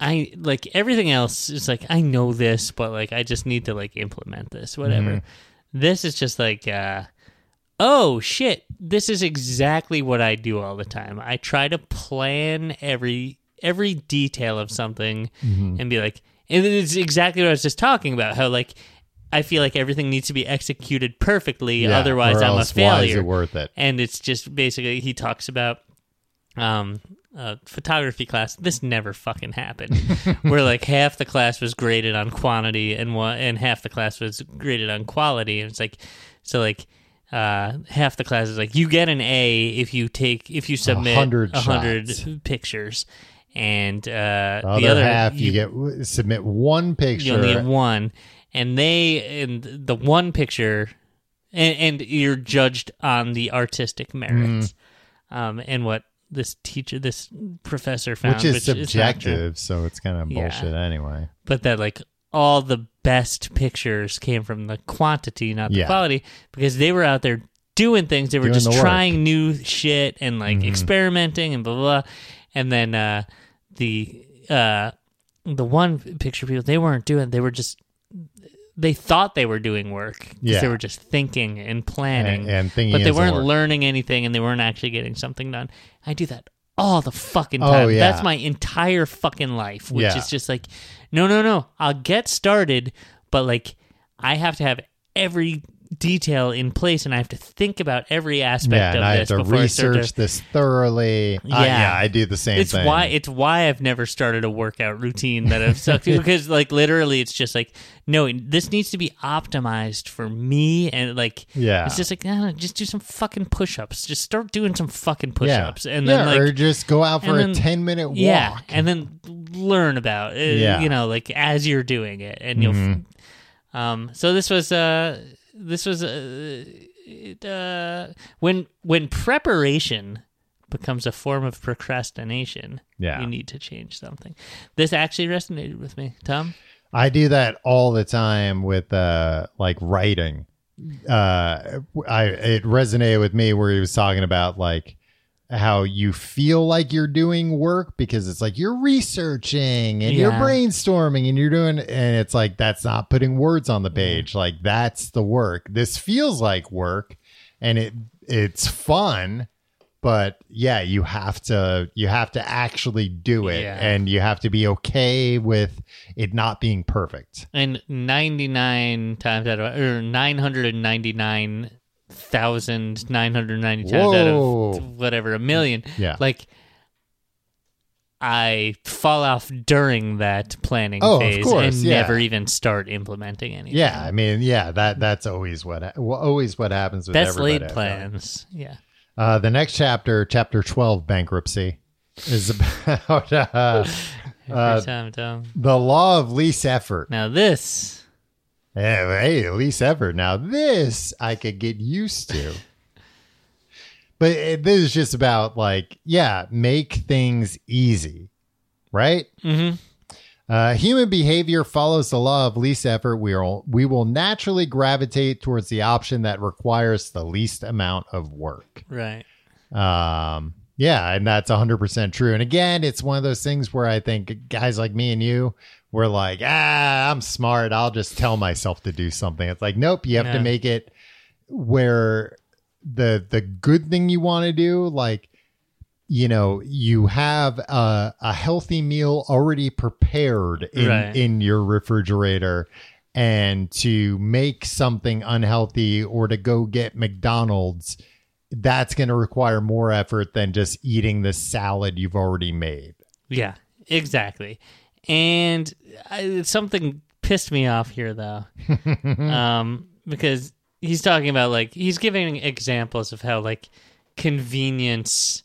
I like everything else is like I know this, but like I just need to like implement this, whatever.
Mm-hmm.
This is just like uh oh shit, this is exactly what I do all the time. I try to plan every every detail of something and be like, and it's exactly what I was just talking about. How like I feel like everything needs to be executed perfectly,
Yeah,
otherwise I'm a
else Why is
failure.
it worth it?
and it's just basically he talks about um uh, photography class. This never fucking happened. where like half the class was graded on quantity and one and half the class was graded on quality, and it's like so like. Uh, half the class is like you get an A if you take if you submit
hundred
a hundred pictures, and uh,
The
the
other,
other
half, you, get submit one picture.
you only get one, and they and the one picture, and, and you're judged on the artistic merits,
Mm-hmm.
um, and what this teacher, this professor found,
which is
true.
subjective, so it's kind of
Yeah.
bullshit anyway.
but that like all the best pictures came from the quantity, not the
Yeah.
quality, because they were out there doing things. They were
Doing
just
the. Mm-hmm.
trying new shit and like experimenting and blah blah. blah. And then uh, the uh, the one picture people they weren't doing. They were just they thought they were doing work
Yeah.
they were just thinking and planning,
And, and thinking
but they weren't
work.
learning anything and they weren't actually getting something done. I do that all the fucking
Oh,
time.
yeah.
That's my entire fucking life, which
Yeah.
is just like, no, no, no. I'll get started, but like, I have to have every detail in place and I have to think about every aspect
yeah,
of
and I have
this
to
before I start to
research this thoroughly. Yeah,
Yeah.
yeah, I do the same
it's
thing.
why it's why I've never started a workout routine that I've stuck to because like literally it's just like no this needs to be optimized for me and like
Yeah.
it's just like nah, just do some fucking push-ups just start doing some fucking
yeah.
push-ups and
yeah,
then like
or just go out for
and
a
then-
ten minute walk.
yeah and then learn about it
Yeah. Mm-hmm.
you know like as you're doing it and you'll um so this was uh this was uh, it, uh when when preparation becomes a form of procrastination
Yeah.
you need to change something this actually resonated with me tom
I do that all the time with uh like writing. Uh I it resonated with me where he was talking about like how you feel like you're doing work because it's like you're researching and you're brainstorming and you're doing and it's like that's not putting words on the page. Like that's the work. This feels like work and it it's fun but yeah you have to you have to actually do it
Yeah.
and you have to be okay with it not being perfect.
And 99 times out of or 999,990 times out of whatever a million
Yeah.
like I fall off during that planning
Oh,
phase
course,
and
yeah.
never even start implementing anything.
yeah i mean yeah that that's always what always what happens with
Best laid plans. Yeah.
uh the next chapter chapter 12 bankruptcy is about uh, Uh,
time,
the law of least effort
Now this
Yeah, hey, least effort. Now this I could get used to. but it, this is just about like, yeah, make things easy, right?
Mm-hmm.
Uh, human behavior follows the law of least effort. We will we will naturally gravitate towards the option that requires the least amount of work.
right.
Um, yeah, and that's 100% true. And again, it's one of those things where I think guys like me and you, we're like, ah, I'm smart. I'll just tell myself to do something. It's like, nope, you have
Yeah.
to make it where the the good thing you want to do, like, you know, you have a, a healthy meal already prepared in,
Right.
in your refrigerator. And to make something unhealthy or to go get McDonald's, that's going to require more effort than just eating the salad you've already made.
Yeah, exactly. And I, something pissed me off here, though, um, because he's talking about like he's giving examples of how like convenience,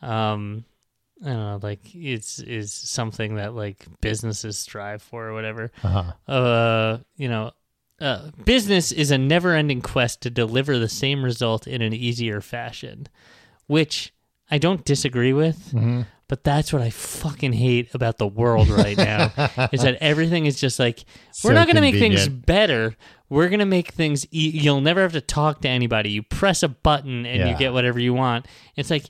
um, I don't know, like it's is something that like businesses strive for or whatever.
Uh-huh.
Uh, you know. Uh, business is a never-ending quest to deliver the same result in an easier fashion, which I don't disagree with. But that's what I fucking hate about the world right now is that everything is just like we're
So
not going to make things better. We're going to make things e- you'll never have to talk to anybody. You press a button and you get whatever you want. It's like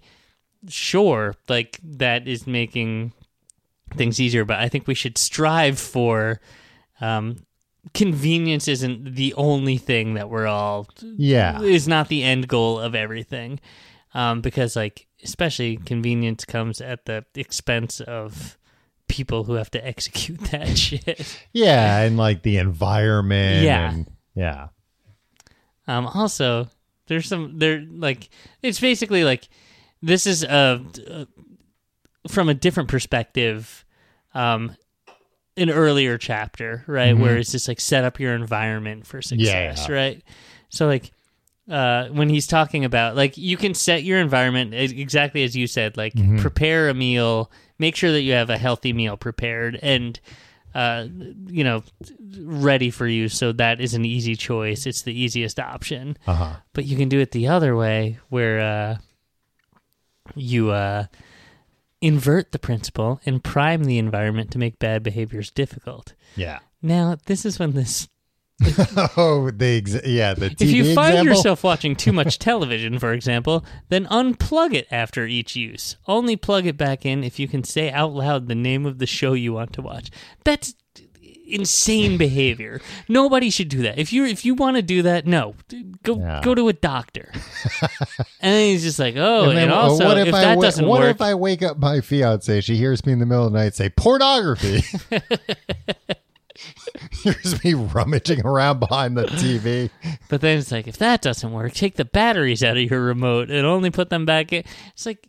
sure, like that is making things easier, but I think we should strive for um convenience isn't the only thing that we're all
Yeah.
is not the end goal of everything um, because like especially convenience comes at the expense of people who have to execute that shit.
Yeah, and like the environment.
Yeah.
and- yeah.
Um, also, there's some there like it's basically like this is a, a from a different perspective. Um, an earlier chapter, right, where it's just like set up your environment for success,
yeah.
right? So like uh, when he's talking about like you can set your environment exactly as you said, like prepare a meal, make sure that you have a healthy meal prepared and uh, you know ready for you, so that is an easy choice. It's the easiest option
Uh huh.
but you can do it the other way where uh, you uh, invert the principle and prime the environment to make bad behaviors difficult.
Yeah.
Now, this is when this.
Oh, the ex- yeah the TV
if you find
example?
yourself watching too much television, for example, then unplug it after each use. Only plug it back in if you can say out loud the name of the show you want to watch. That's insane behavior. Nobody should do that. If you if you want to do that, no, go
Yeah.
go to a doctor. and then he's just like, oh, and,
then, uh,
also
what if,
if,
I
that
wa-
doesn't work.
what
work,
if I wake up my fiance? She hears me in the middle of the night say pornography. hears me rummaging around behind the TV.
but then it's like if that doesn't work, take the batteries out of your remote and only put them back in. It's like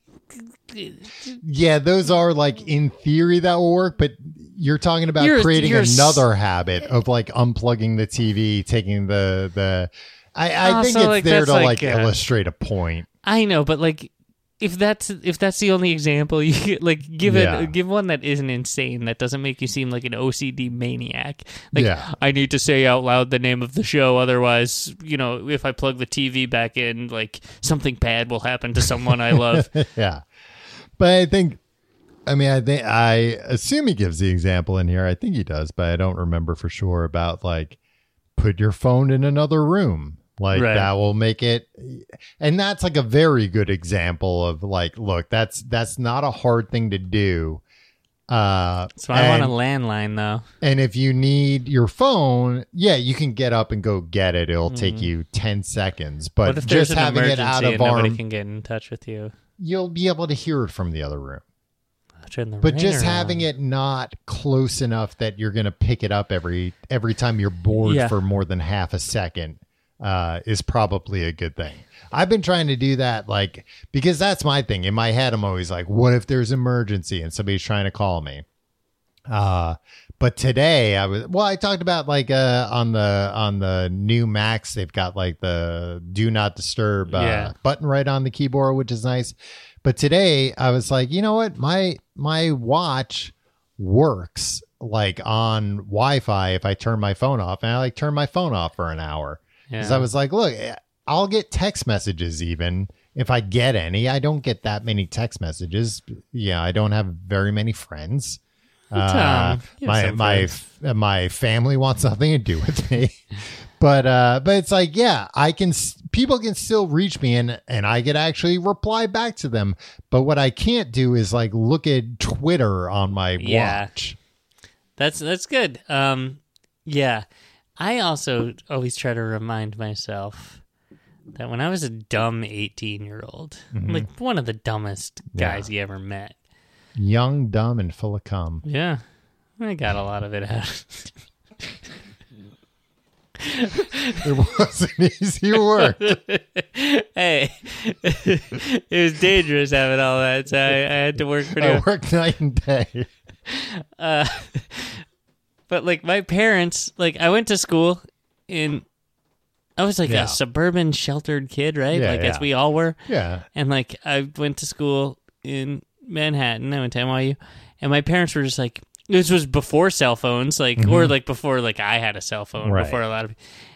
Yeah, those are like in theory that will work, but you're talking about
You're-
creating
you're s-
another habit of like unplugging the TV, taking the the. I, I
Oh,
think it's
like,
there to
like,
like,
uh,
illustrate a point.
I know, but like if that's if that's the only example you like give
Yeah.
it give one that isn't insane that doesn't make you seem like an OCD maniac. Like
Yeah.
I need to say out loud the name of the show otherwise, you know, if I plug the TV back in like something bad will happen to someone I love.
yeah, but I think. I mean, I think I assume he gives the example in here. I think he does, but I don't remember for sure about like put your phone in another room. Like
Right.
that will make it and that's like a very good example of like look, that's that's not a hard thing to do. Uh
So I want a landline though.
and if you need your phone, yeah, you can get up and go get it. It'll take you 10 seconds. But
Mm-hmm.
Just having it out of
and nobody
arm,
can get in touch with you?
you'll be able to hear it from the other room. But just having
on.
it not close enough that you're going to pick it up every every time you're bored
Yeah.
for more than half a second uh, is probably a good thing. I've been trying to do that, like because that's my thing. In my head, I'm always like, "What if there's emergency and somebody's trying to call me?" Uh, but today I was well. I talked about like uh, on the on the new Macs, they've got like the do not disturb uh,
Yeah.
button right on the keyboard, which is nice. But today I was like, you know what, my my watch works like on Wi-Fi if I turn my phone off, and I like turn my phone off for an hour because
Yeah.
I was like, look, I'll get text messages even if I get any. I don't get that many text messages. Yeah, I don't have very many friends. Uh,
Tom, you have
my my my family wants nothing to do with me. but uh but it's like yeah, I can people can still reach me and and I could actually reply back to them. But what I can't do is like look at Twitter on my
Yeah.
watch.
That's that's good. Um, yeah, I also always try to remind myself that when I was a dumb eighteen-year-old, like one of the dumbest guys you ever met.
Young, dumb, and full of cum.
Yeah, I got a lot of it out.
It wasn't easy work.
hey, it was dangerous having all that, so I, I had to work pretty.
I
hard.
work night and day.
Uh, but like my parents, like I went to school in. I was like
Yeah.
a suburban sheltered kid, right?
Yeah,
like as
yeah.
we all were.
Yeah.
And like I went to school in Manhattan. I went to NYU, and my parents were just like, this was before cell phones, like or like before like I had a cell phone
Mm-hmm. Right.
before a lot of,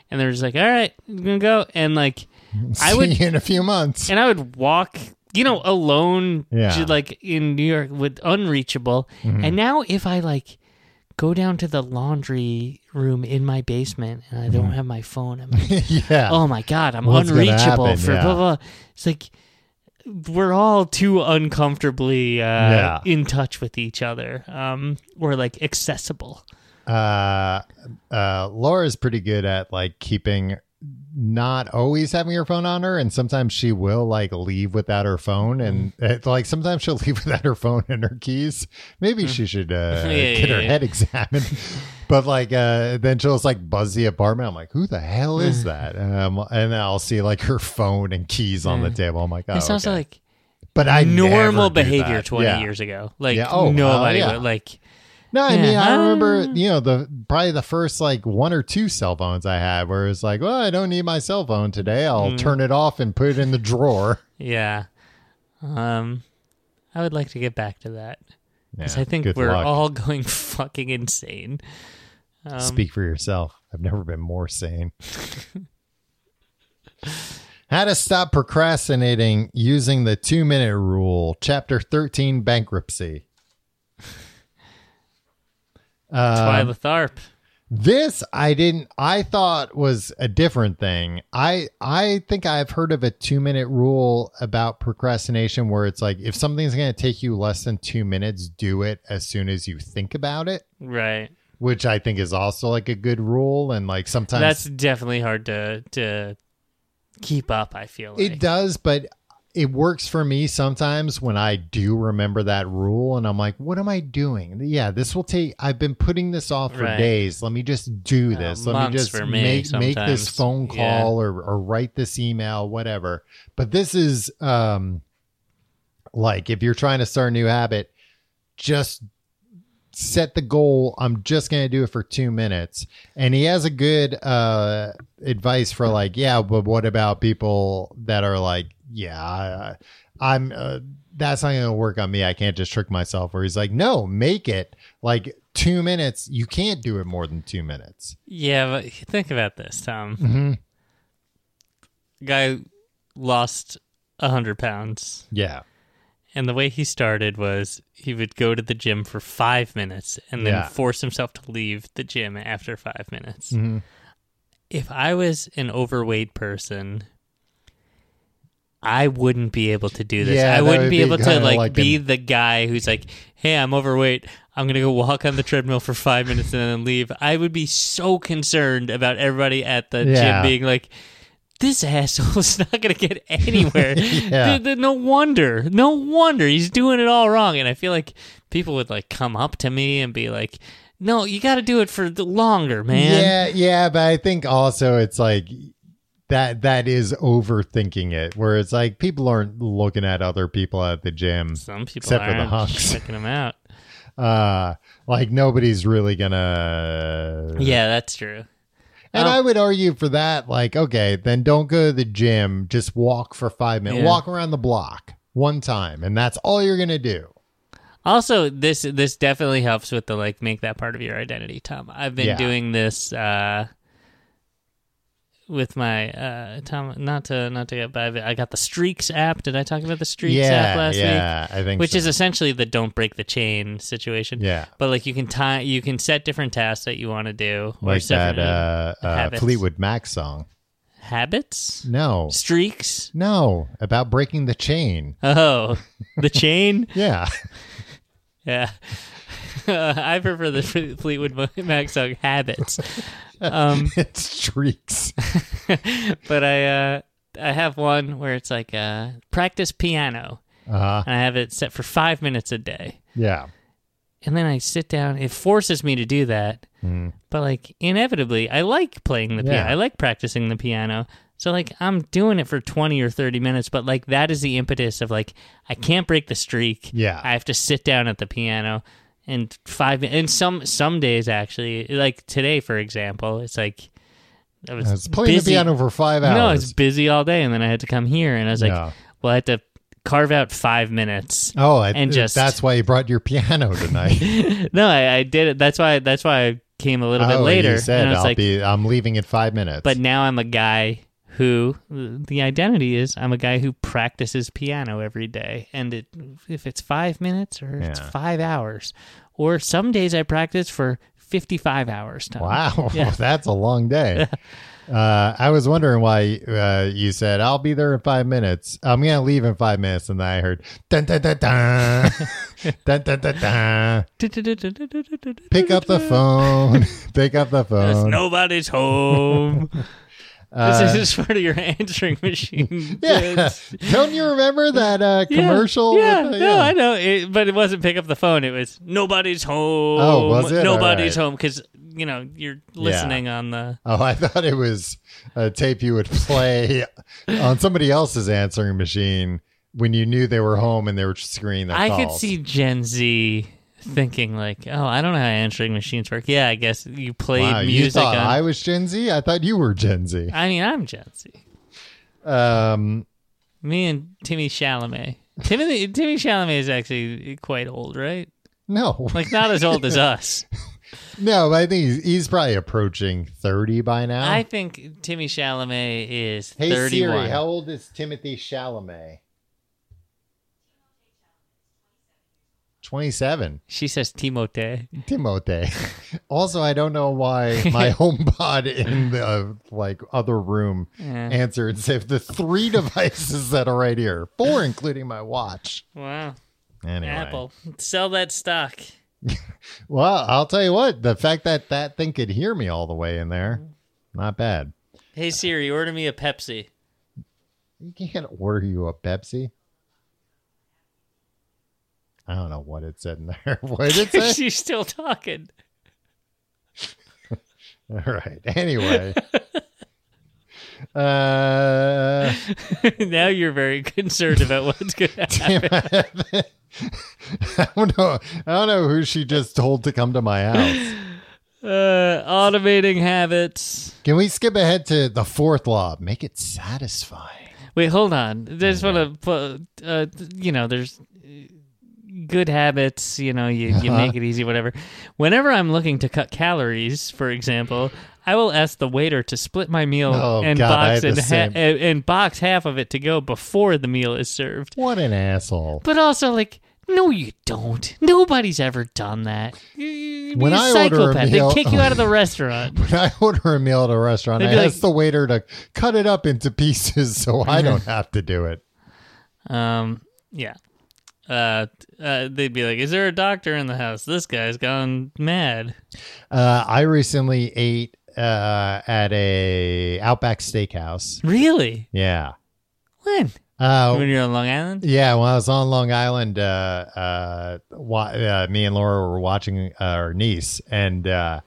and they were just like, all right, I'm gonna go, and like I
See
would
you in a few months.
and I would walk, you know, alone,
Yeah.
like in New York with unreachable.
Mm-hmm.
And now if I like go down to the laundry room in my basement and I don't have my phone, I'm like,
yeah.
oh my god, I'm
What's
unreachable for
Yeah.
blah blah. It's like we're all too uncomfortably uh,
Yeah.
in touch with each other, um, or like accessible.
uh uh Laura's pretty good at like keeping not always having her phone on her, and sometimes she will like leave without her phone, and
Mm.
it, like sometimes she'll leave without her phone and her keys. Maybe she should uh,
Mm. Yeah,
get
yeah,
her
yeah.
head examined. but like, uh, then she'll just like buzz the apartment. I'm like, who the hell
Mm.
is that? Um, and then I'll see like her phone and keys on the table. I'm like, oh,
It sounds
okay.
like
but I
normal behavior
that.
20
Yeah.
years ago. Like.
Oh,
nobody
yeah.
would like
No, I
Yeah.
mean, I remember, you know, the probably the first like one or two cell phones I had where it's like, well, I don't need my cell phone today.
Mm.
I'll turn it off and put it in the drawer.
yeah. Um I would like to get back to that cuz
Yeah,
I think we're
luck.
all going fucking insane. Um,
Speak for yourself. I've never been more sane. How to stop procrastinating using the two minute rule, chapter 13 bankruptcy. Um,
Twyla Tharp.
This I didn't I thought was a different thing. I I think I've heard of a 2 minute rule about procrastination where it's like if something's going to take you less than 2 minutes, do it as soon as you think about it,
Right.
which I think is also like a good rule and like sometimes
That's definitely hard to to keep up, I feel like.
It does, but it works for me sometimes when I do remember that rule and I'm like, what am I doing? Yeah, this will take I've been putting this off for
Right.
days. Let me just do
Uh,
this. Let me just
me
make make this phone call
Yeah.
or, or write this email, whatever. But this is um like if you're trying to start a new habit, just set the goal i'm just going to do it for two minutes and he has a good uh advice for like yeah but what about people that are like yeah I, i'm uh, that's not going to work on me i can't just trick myself where he's like no make it like two minutes you can't do it more than two minutes
Yeah, but think about this, Tom.
mm-hmm.
Guy lost a hundred pounds,
yeah
and the way he started was he would go to the gym for five minutes and then
Yeah.
force himself to leave the gym after five minutes.
hmm
If I was an overweight person, I wouldn't be able to do this.
Yeah,
I wouldn't
would
be
be
able to like,
like
be
an-
the guy who's like, "Hey, I'm overweight. I'm gonna go walk on the treadmill for five minutes and then leave." I would be so concerned about everybody at the
Yeah.
gym being like, "This asshole is not gonna get anywhere."
Yeah.
Th- th- no wonder, no wonder he's doing it all wrong. And I feel like people would like come up to me and be like, "No, you got to do it for the longer, man."
Yeah, yeah, but I think also it's like that that is overthinking it where it's like people aren't looking at other people at the gym
Some people
Except for the hunks.
checking them out.
uh like nobody's really gonna
Yeah, that's true.
and
Um,
i would argue for that like okay then don't go to the gym just walk for five minutes
Yeah.
walk around the block one time and that's all you're gonna do
Also, this this definitely helps with the like make that part of your identity, Tom. I've been
Yeah.
doing this uh with my uh Tom not to not to get by I got the Streaks app. Did I talk about the Streaks
yeah
app last week?
yeah i think
Which
so.
is essentially the don't break the chain situation.
yeah
But like you can tie you can set different tasks that you want to do
like that uh, uh fleetwood mac song
habits?
no
Streaks?
no about breaking the chain
Oh, the chain?
yeah
Yeah. I prefer the Fleetwood Mac song Habits. Um,
it streaks.
but I uh, I have one where it's like uh, practice piano,
Uh,
and I have it set for five minutes a day.
yeah.
And then I sit down. It forces me to do that,
Mm.
but like inevitably, I like playing the piano. I like practicing the piano. So like I'm doing it for twenty or thirty minutes, but like that is the impetus of like I can't break the streak.
Yeah.
I have to sit down at the piano and five and some some days actually like today for example it's like I was
I was playing
busy.
the piano for five hours.
No, I was busy all day, and then I had to come here, and I was like,
Yeah.
well, I had to carve out five minutes.
oh, I,
and just-
that's why you brought your piano tonight.
no, I, I did it. That's why. That's why I came a little bit
oh,
later.
You said
and I was
I'll
like,
be. I'm leaving in five minutes.
but now I'm a guy who the identity is I'm a guy who practices piano every day. And it, if it's five minutes or yeah. it's five hours, or some days I practice for 55 hours.
Wow.
Yeah.
That's a long day. uh, I was wondering why uh, you said, I'll be there in five minutes. I'm going to leave in five minutes. And then I heard, dun, dun, dun, dun. dun, dun, dun, dun. Pick up the phone. Pick up the phone.
There's nobody's home.
Uh,
this is part of your answering machine.
yeah. Don't you remember that uh, commercial?
Yeah,
with the-
no, I know, it, but it wasn't pick up the phone. It was nobody's home.
Oh, was it?
Nobody's
right.
home because you know you're listening on the.
Oh, I thought it was a tape you would play on somebody else's answering machine when you knew they were home and they were screening their
I
calls.
could see Gen Z thinking like, "Oh, I don't know how answering machines work." Yeah, I guess you played
Wow, you
music
thought
on.
I was Gen Z? I thought you were Gen Z.
I mean, I'm Gen Z.
Um,
Me and Timmy Chalamet. Timothy Timmy Chalamet is actually quite old, right?
no,
Like not as old as us.
no, but I think he's, he's probably approaching 30 by now.
I think Timmy Chalamet is
hey,
31.
Siri, how old is Timothy Chalamet? 27.
she says Timote.
Timothy. Also, I don't know why my HomePod in the like other room
Yeah.
answered said the three devices that are right here, four including my watch.
Wow.
Anyway,
Apple. Sell that stock.
Well, I'll tell you what, the fact that that thing could hear me all the way in there, not bad.
Hey Siri, order me a Pepsi.
You can't order you a Pepsi. I don't know what it said in there. What did it say?
She's still talking.
all right. Anyway. uh
now you're very concerned about what's going to happen.
Damn, I don't know. I don't know who she just told to come to my house.
Uh, automating habits.
Can we skip ahead to the fourth law? Make it satisfying.
Wait, hold on. I just want to put, uh, you know, there's good habits, you know, you, you
Uh-huh.
make it easy, whatever. Whenever I'm looking to cut calories, for example, I will ask the waiter to split my meal
Oh,
and
God, I
box
had
and,
the
ha-
same.
and and box half of it to go before the meal is served.
What an asshole.
But also, like, no, you don't. Nobody's ever done that. You-
When
a
I order a
psychopath.
meal-
They'd kick you out of the restaurant.
When I order a meal at a restaurant,
They'd
I
be like-
ask the waiter to cut it up into pieces so I don't have to do it.
Um, yeah. Uh, uh, they'd be like, "Is there a doctor in the house? This guy's gone mad."
Uh, I recently ate uh, at a Outback Steakhouse.
Really?
Yeah.
When?
Uh,
when you're on Long Island?
Yeah, when I was on Long Island, uh, uh, wa- uh, me and Laura were watching uh, our niece, and uh,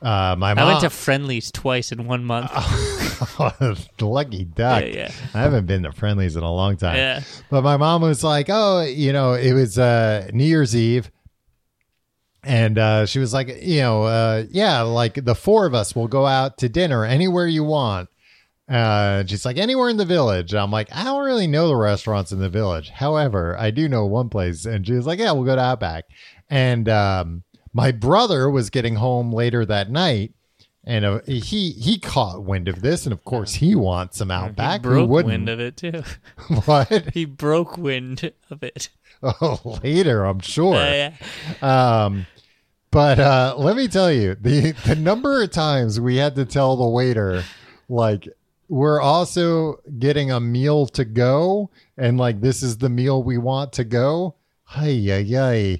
uh, my mom.
I went to Friendly's twice in one month.
lucky duck.
Yeah, yeah.
I haven't been to Friendly's in a long time.
Yeah.
But my mom was like, "Oh, you know, it was uh, New Year's Eve." And uh, she was like, you know, uh, yeah, like the four of us will go out to dinner anywhere you want. Uh, she's like, anywhere in the village. I'm like, I don't really know the restaurants in the village. However, I do know one place. And she was like, yeah, we'll go to Outback. And um, my brother was getting home later that night. And uh, he he caught wind of this, and of course he wants some Outback.
he broke wind of it too.
what?
he broke wind of it.
Oh, later, I'm sure.
Uh, yeah.
Um, but uh, let me tell you the the number of times we had to tell the waiter, like, we're also getting a meal to go, and like this is the meal we want to go. Hey, yeah, yeah.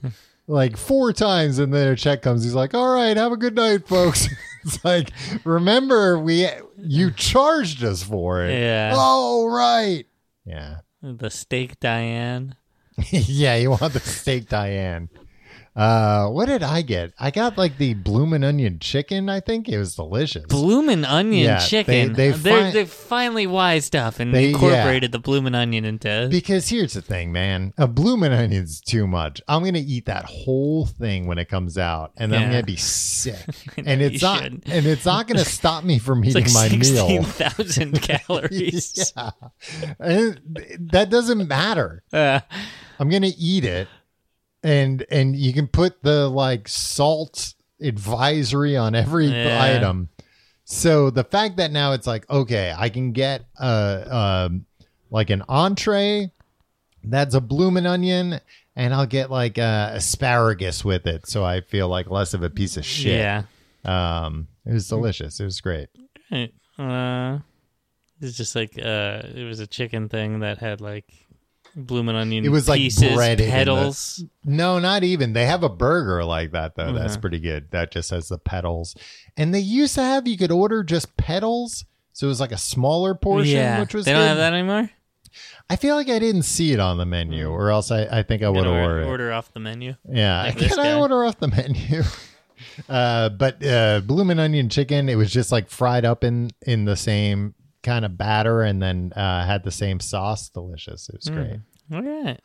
Like four times, and then a check comes. He's like, "All right, have a good night, folks." it's like, remember we you charged us for it.
Yeah.
Oh, right. Yeah.
The steak Diane.
yeah, you want the steak Diane. Uh, what did I get? I got like the bloomin' onion chicken. I think it was delicious.
Bloomin' onion
Yeah,
chicken.
they- they
They're-
fi-
they finally wised up and
They-
incorporated the bloomin' onion into.
because here's the thing, man. A bloomin' onion's too much. I'm gonna eat that whole thing when it comes out, and then I'm gonna be sick. and it's not,
should.
and it's not gonna stop me from eating
like
my
sixteen
meal.
thousand calories.
yeah, and that doesn't matter.
Uh,
I'm gonna eat it, and and you can put the like salt advisory on every
Yeah.
item. So the fact that now it's like okay, I can get a um like an entree that's a bloomin' onion, and I'll get like uh, asparagus with it, so I feel like less of a piece of shit.
yeah.
Um, it was delicious. It was great.
Right. Uh, it's just like uh, it was a chicken thing that had like bloomin' onion.
It was, like,
pieces,
breaded the-
petals.
No, not even. They have a burger like that though. That's
Uh-huh.
pretty good. That just has the petals. And they used to have you could order just petals. so it was like a smaller portion,
yeah,
which was
they don't
good.
have that anymore.
I feel like I didn't see it on the menu, or else I, I think I would
Gotta
have ordered. it.
order off the menu.
Yeah,
Like
can I order off the menu? uh, but uh, bloomin' onion chicken, it was just like fried up in in the same kind of batter, and then uh, had the same sauce. Delicious. It was great.
All right.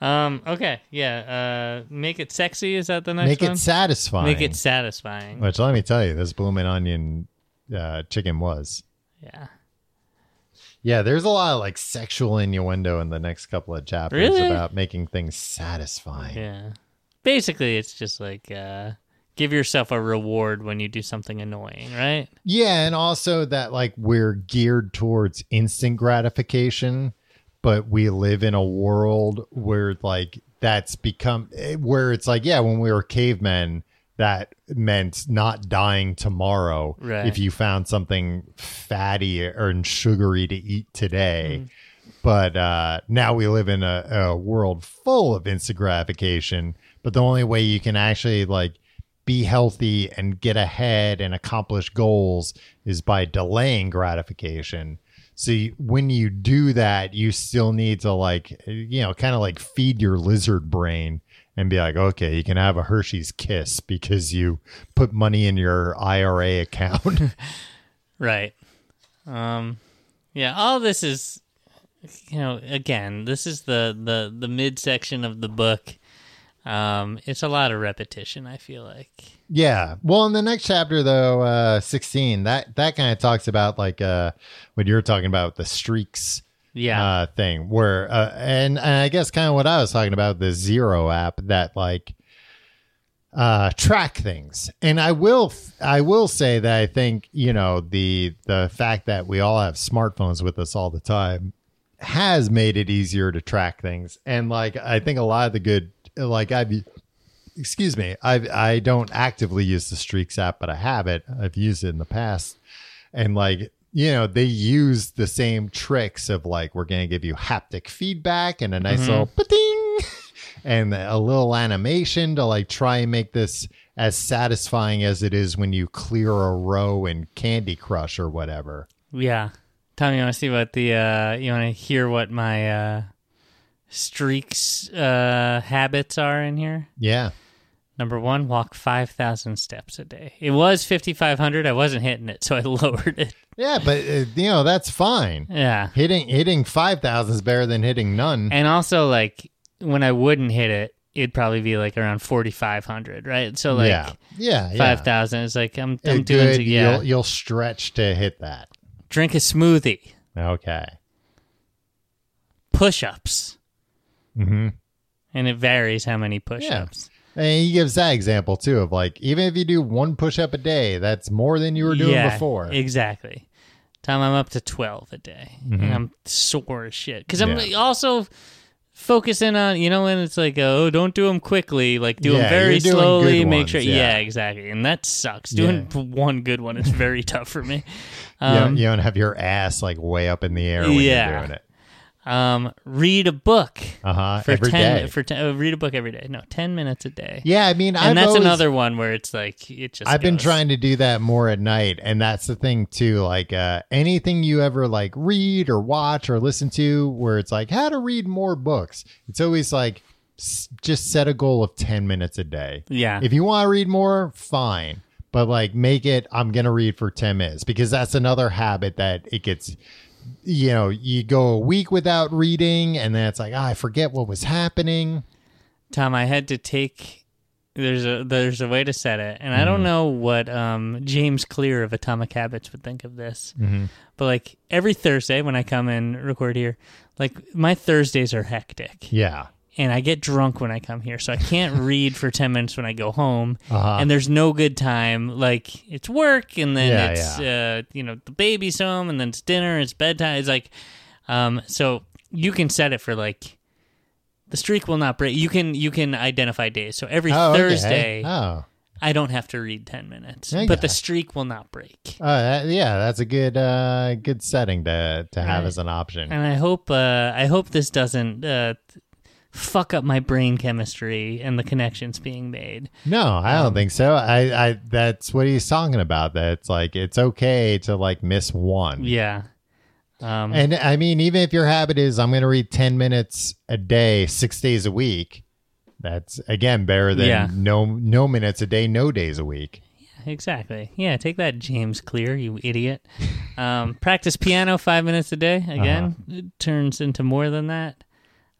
Um. Okay. Yeah. Uh. Make it sexy. Is that the next
Make
one?
it satisfying.
Make it satisfying.
Which let me tell you, this blooming onion uh, chicken was.
Yeah.
Yeah, there's a lot of like sexual innuendo in the next couple of chapters
Really?
about making things satisfying.
Yeah. Basically, it's just like uh, give yourself a reward when you do something annoying, right?
Yeah, and also that like we're geared towards instant gratification, but we live in a world where like that's become eh, where it's like yeah, when we were cavemen, that meant not dying tomorrow
Right.
if you found something fatty or sugary to eat today. But uh, now we live in a, a world full of instant gratification. But the only way you can actually like be healthy and get ahead and accomplish goals is by delaying gratification. So you, when you do that, you still need to like you know kind of like feed your lizard brain and be like, okay, you can have a Hershey's Kiss because you put money in your IRA account.
Right. Um. Yeah. All this is, you know, again, this is the the the midsection of the book. Um. It's a lot of repetition. I feel like.
Yeah. Well, in the next chapter, though, uh, sixteen, that that kind of talks about like uh, what you're talking about the streaks
Yeah.
uh, thing, where uh, and, and I guess kind of what I was talking about the Zero app that like uh, track things. And I will I will say that I think you know the the fact that we all have smartphones with us all the time has made it easier to track things. And like I think a lot of the good like I've excuse me, I I don't actively use the Streaks app, but I have it. I've used it in the past, and like you know, they use the same tricks of like we're going to give you haptic feedback and a nice little ding and a little animation to like try and make this as satisfying as it is when you clear a row in Candy Crush or whatever.
Yeah. Tommy, you want to see what the uh you want to hear what my uh streaks uh habits are in here?
Yeah.
Number 1, walk 5000 steps a day. It was 5500. I wasn't hitting it, so I lowered it.
Yeah, but uh, you know, that's fine.
Yeah.
Hitting hitting 5000 is better than hitting none.
And also like when I wouldn't hit it, it'd probably be like around 4500, right? So like
yeah. Yeah, yeah.
5000 is like I'm I'm doing
good.
yeah.
You'll you'll stretch to hit that.
Drink a smoothie,
Okay.
push-ups.
Mhm.
And it varies how many push-ups.
And he gives that example too of like even if you do one push up a day, that's more than you were doing
yeah,
before.
Exactly. Time I'm up to 12 a day. And I'm sore as shit. Because I'm
Mm-hmm. Yeah.
also focusing on, you know, when it's like, oh, don't do them quickly. Like, do them very slowly. Make
ones,
sure.
yeah.
Yeah. exactly. And that sucks. Doing one good one is very tough for me.
you, don't,
Um,
you don't have your ass like way up in the air when
Yeah.
you're doing it.
Um, read a book
Uh huh.
for
Every
10
day.
For ten, uh, read a book every day. No, 10 minutes a day.
yeah, I mean,
and
I've
that's
always-
another one where it's like, it just
I've been trying to do that more at night, and that's the thing too. Like uh, anything you ever like read or watch or listen to, where it's like how to read more books. It's always like s- just set a goal of ten minutes a day.
Yeah.
If you want to read more, fine, but like make it. I'm gonna read for ten minutes because that's another habit that it gets. You know, you go a week without reading, and then it's like, ah, I forget what was happening.
Tom, I had to take. There's a there's a way to set it, and I
Mm-hmm.
don't know what um, James Clear of Atomic Habits would think of this.
Mm-hmm.
But like every Thursday when I come and record here, like my Thursdays are hectic,
Yeah.
And I get drunk when I come here, so I can't read for ten minutes when I go home.
Uh-huh.
And there's no good time. Like it's work, and then
Yeah,
it's uh, you know the baby's home, and then it's dinner, it's bedtime. It's like, um, so you can set it for like the streak will not break. You can you can identify days. So every
Oh, okay.
Thursday,
Oh.
I don't have to read ten minutes,
Okay.
but the streak will not break.
Oh, that, yeah, that's a good uh good setting to to have
Right.
as an option.
And I hope uh, I hope this doesn't uh, fuck up my brain chemistry and the connections being made.
No, I
Um,
don't think so. I, I that's what he's talking about. That it's like it's okay to like miss one.
Yeah. Um,
And I mean, even if your habit is I'm going to read 10 minutes a day, six days a week, that's again better than
Yeah.
no no minutes a day, no days a week.
Yeah, exactly. Yeah, take that, James Clear, you idiot. Um, practice piano five minutes a day. Again,
Uh-huh.
it turns into more than that.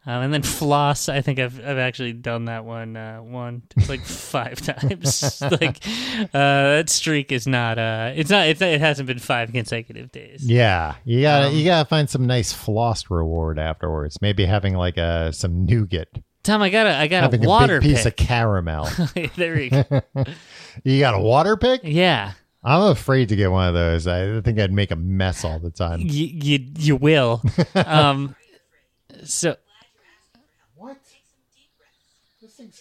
Um, and then floss. I think I've I've actually done that one uh, one like five times. like uh, that streak is not. Uh, it's not. It's it hasn't been five consecutive days.
Yeah, you gotta
Um,
you gotta find some nice floss reward afterwards. Maybe having like a some nougat,
Tom, I got a I got
having
a water
a big piece
pick.
of caramel.
there you go.
you got a water pick?
Yeah,
I'm afraid to get one of those. I think I'd make a mess all the time.
you you, you will. Um, so
What? This thing's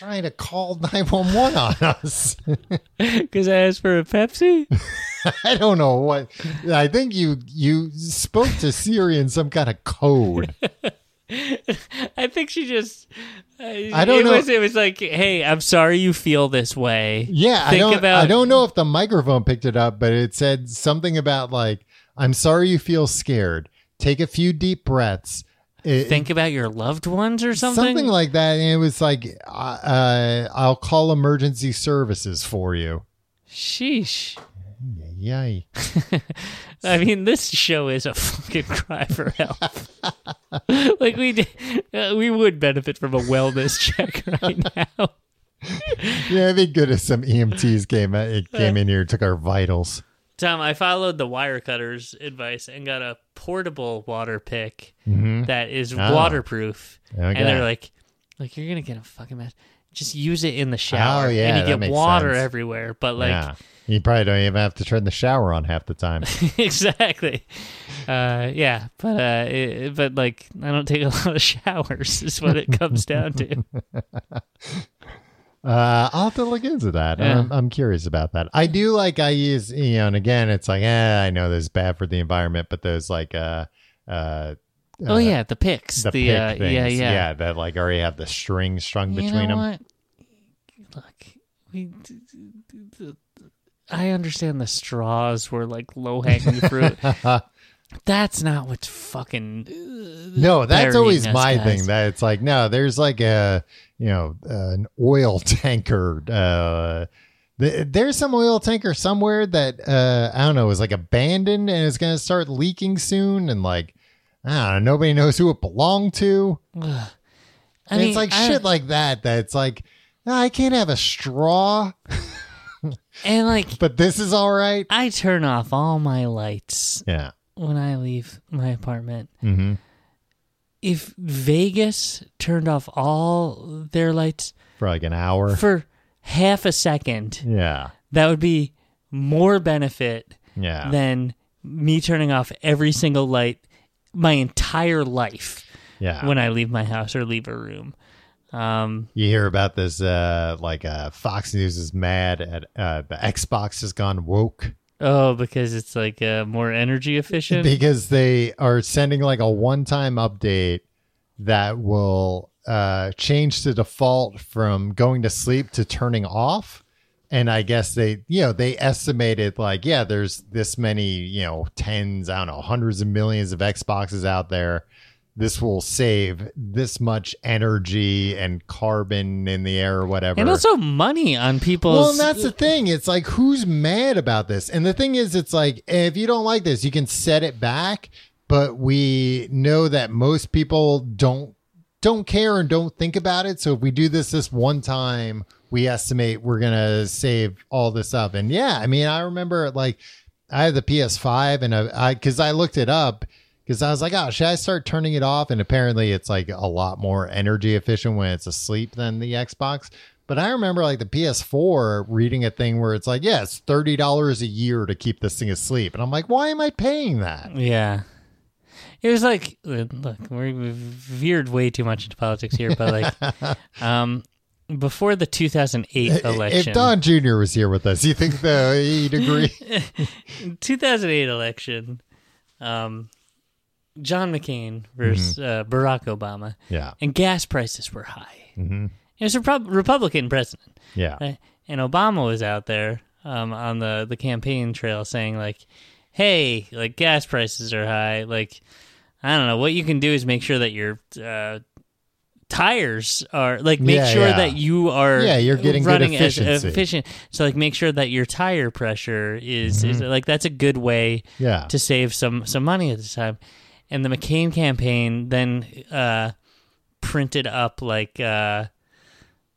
trying to call 911 on us.
because I asked for a Pepsi.
I don't know what. I think you you spoke to Siri in some kind of code.
I think she just. I
I don't
it
know-
Was, it was like, hey, I'm sorry you feel this way.
Yeah, I don't.
about-
I don't know if the microphone picked it up, but it said something about like, "I'm sorry you feel scared. Take a few deep breaths." It-
Think about your loved ones or something.
something like that, and it was like, uh, uh, "I'll call emergency services for you."
Sheesh.
Yay!
I mean, this show is a fucking cry for help. like we did, uh, we would benefit from a wellness check right now.
Yeah, it'd be good if some EMTs came it came in here and took our vitals.
Tom, I followed the Wirecutter's advice and got a portable Waterpik
Mhm.
that is
Oh.
waterproof. And they're like, like you're gonna get a fucking mess. Just use it in the shower.
Oh, yeah,
and you get water
sense.
everywhere. But like,
yeah, you probably don't even have to turn the shower on half the time.
exactly. Uh, yeah, but uh, it, but like, I don't take a lot of showers. Is what it comes down to.
Uh, I'll have to look into that.
Yeah.
I'm, I'm curious about that. I do like I use you know, and again, it's like, eh, I know this is bad for the environment, but those like uh uh.
oh
uh,
yeah, the picks.
the,
The,
pick
uh,
things,
yeah, yeah,
yeah, that like already have the string strung
You
between
know
them.
what? Look, we. I understand the straws were like low hanging fruit. That's not what's fucking. uh,
No, that's always my
guys.
thing. That it's like no, there's like a you know uh, an oil tanker. Uh, th- there's some oil tanker somewhere that uh, I don't know is like abandoned and is going to start leaking soon, and like I don't know, nobody knows who it belonged to.
I
And
mean,
it's like
I-
shit like that. That's like "Ah, I can't have a straw,
And like,
but this is all right.
I turn off all my lights
Yeah.
When I leave my apartment.
Mm-hmm.
If Vegas turned off all their lights
For like an hour.
for half a second,
yeah.
that would be more benefit
Yeah.
than me turning off every single light my entire life
yeah.
when I leave my house or leave a room. Um,
You hear about this, uh, like uh, Fox News is mad at uh, the Xbox has gone woke
oh, because it's like uh, more energy efficient.
because they are sending like a one-time update that will uh, change the default from going to sleep to turning off. And I guess they, you know, they estimated like, yeah, there's this many, you know, tens, I don't know, hundreds of millions of Xboxes out there. This will save this much energy and carbon in the air or whatever.
and also money on people's.
Well, and that's the thing. It's like who's mad about this? And the thing is, it's like if you don't like this, you can set it back. But we know that most people don't don't care and don't think about it. So if we do this this one time, we estimate we're gonna save all this up. And yeah, I mean, I remember like I have the PS5 and I because I looked it up because I was like, oh, should I start turning it off? And apparently, it's like a lot more energy efficient when it's asleep than the Xbox. But I remember like the PS4 reading a thing where it's like, yeah, it's thirty dollars a year to keep this thing asleep, and I'm like, why am I paying that?
Yeah. It was like, uh, look, we've veered way too much into politics here, but like, um, before the 2008 election,
If Don Jr. was here with us, you think though he'd agree?
2008 election, um, John McCain versus uh, Barack Obama,
Yeah.
and gas prices were high.
hmm
It was a Repu- Republican president,
Yeah.
right? and Obama was out there um, on the the campaign trail saying like, "Hey, like gas prices are high. Like, I don't know what you can do is make sure that your uh, tires are like make
Yeah,
sure
yeah.
that you are
Yeah, you're getting good
running as
efficiency.
efficient. So like make sure that your tire pressure is is
Mm-hmm.
like that's a good way
Yeah.
to save some some money at the time. And the McCain campaign then uh, printed up like uh,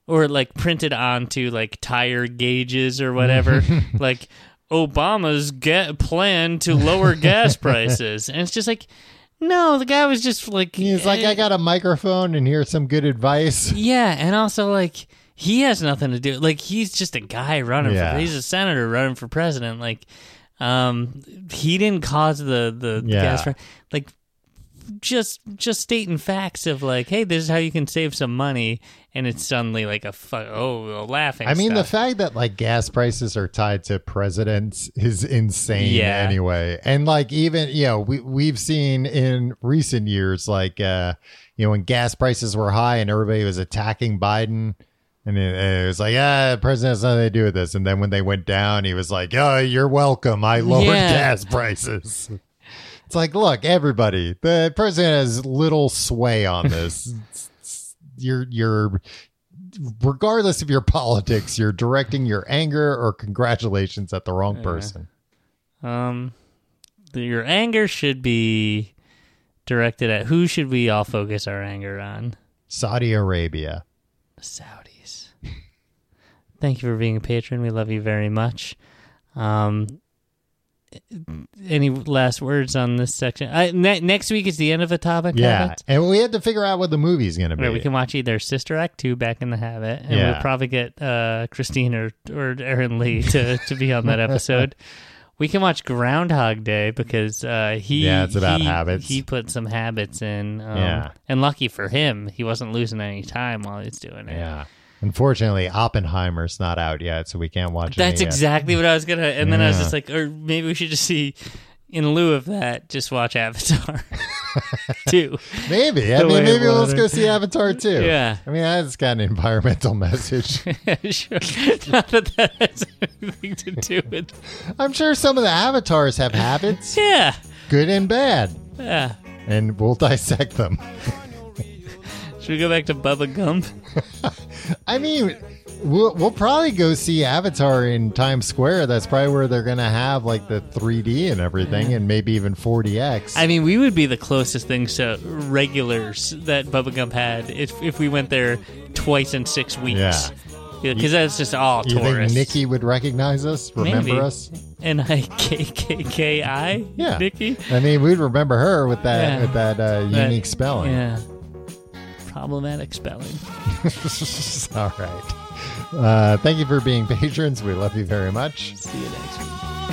or like printed onto like tire gauges or whatever, like Obama's get plan to lower gas prices, and it's just like. No, the guy was just like
He's like,
eh,
I got a microphone and here's some good advice.
yeah, and also like he has nothing to do. Like he's just a guy running.
Yeah.
For, he's a senator running for president. Like, um, he didn't cause the the, the gas. Like, just just stating facts of like, hey, this is how you can save some money, and it's suddenly like a fu- oh a laughing.
I mean, the fact that like gas prices are tied to presidents is insane
Yeah.
anyway. And like even, you know, we we've seen in recent years like uh you know when gas prices were high and everybody was attacking Biden and it, it was like, ah, the president has nothing to do with this. And then when they went down, he was like, oh, you're welcome. I lowered
Yeah.
gas prices. It's like, look, everybody, the president has little sway on this. You're, you're, regardless of your politics, you're directing your anger or congratulations at the wrong person.
um, your anger should be directed at who should we all focus our anger on?
Saudi Arabia.
The Saudis. Thank you for being a patron. We love you very much. Um, any last words on this section? I, ne- next week is the end of a
topic.
Yeah.
And we had to figure out what the movie's going to be.
Where we can watch either Sister Act 2 Back in the Habit, and
Yeah.
we'll probably get uh, Christine or, or Aaron Lee to, to be on that episode. We can watch Groundhog Day because uh, he
Yeah, it's about
he,
habits.
He put some habits in, um,
Yeah.
and lucky for him, he wasn't losing any time while he's doing it.
yeah. Unfortunately, Oppenheimer's not out yet, so we can't watch it.
That's
yet.
exactly what I was gonna. And then I was
Yeah.
just like, or maybe we should just see, in lieu of that, just watch Avatar too.
Maybe. I
The
mean, maybe let's go see Avatar 2.
Yeah.
I mean, that's got an environmental message.
sure. Not that that has anything to do with.
I'm sure some of the avatars have habits,
Yeah.
good and bad,
Yeah.
and we'll dissect them.
Should we go back to Bubba Gump?
I mean, we'll, we'll probably go see Avatar in Times Square. That's probably where they're going to have like the 3D and everything, and maybe even 4DX.
I mean, we would be the closest things to regulars that Bubba Gump had if if we went there twice in six weeks.
Yeah.
Because that's just all
you think
tourists.
Nikki would recognize us? Remember
Maybe.
us?
N I K K K I.
Yeah.
Nikki.
I mean, we'd remember her with that
Yeah.
with that uh,
That-
unique spelling.
Yeah. Problematic spelling.
All right. Uh, thank you for being patrons. We love you very much.
See you next week.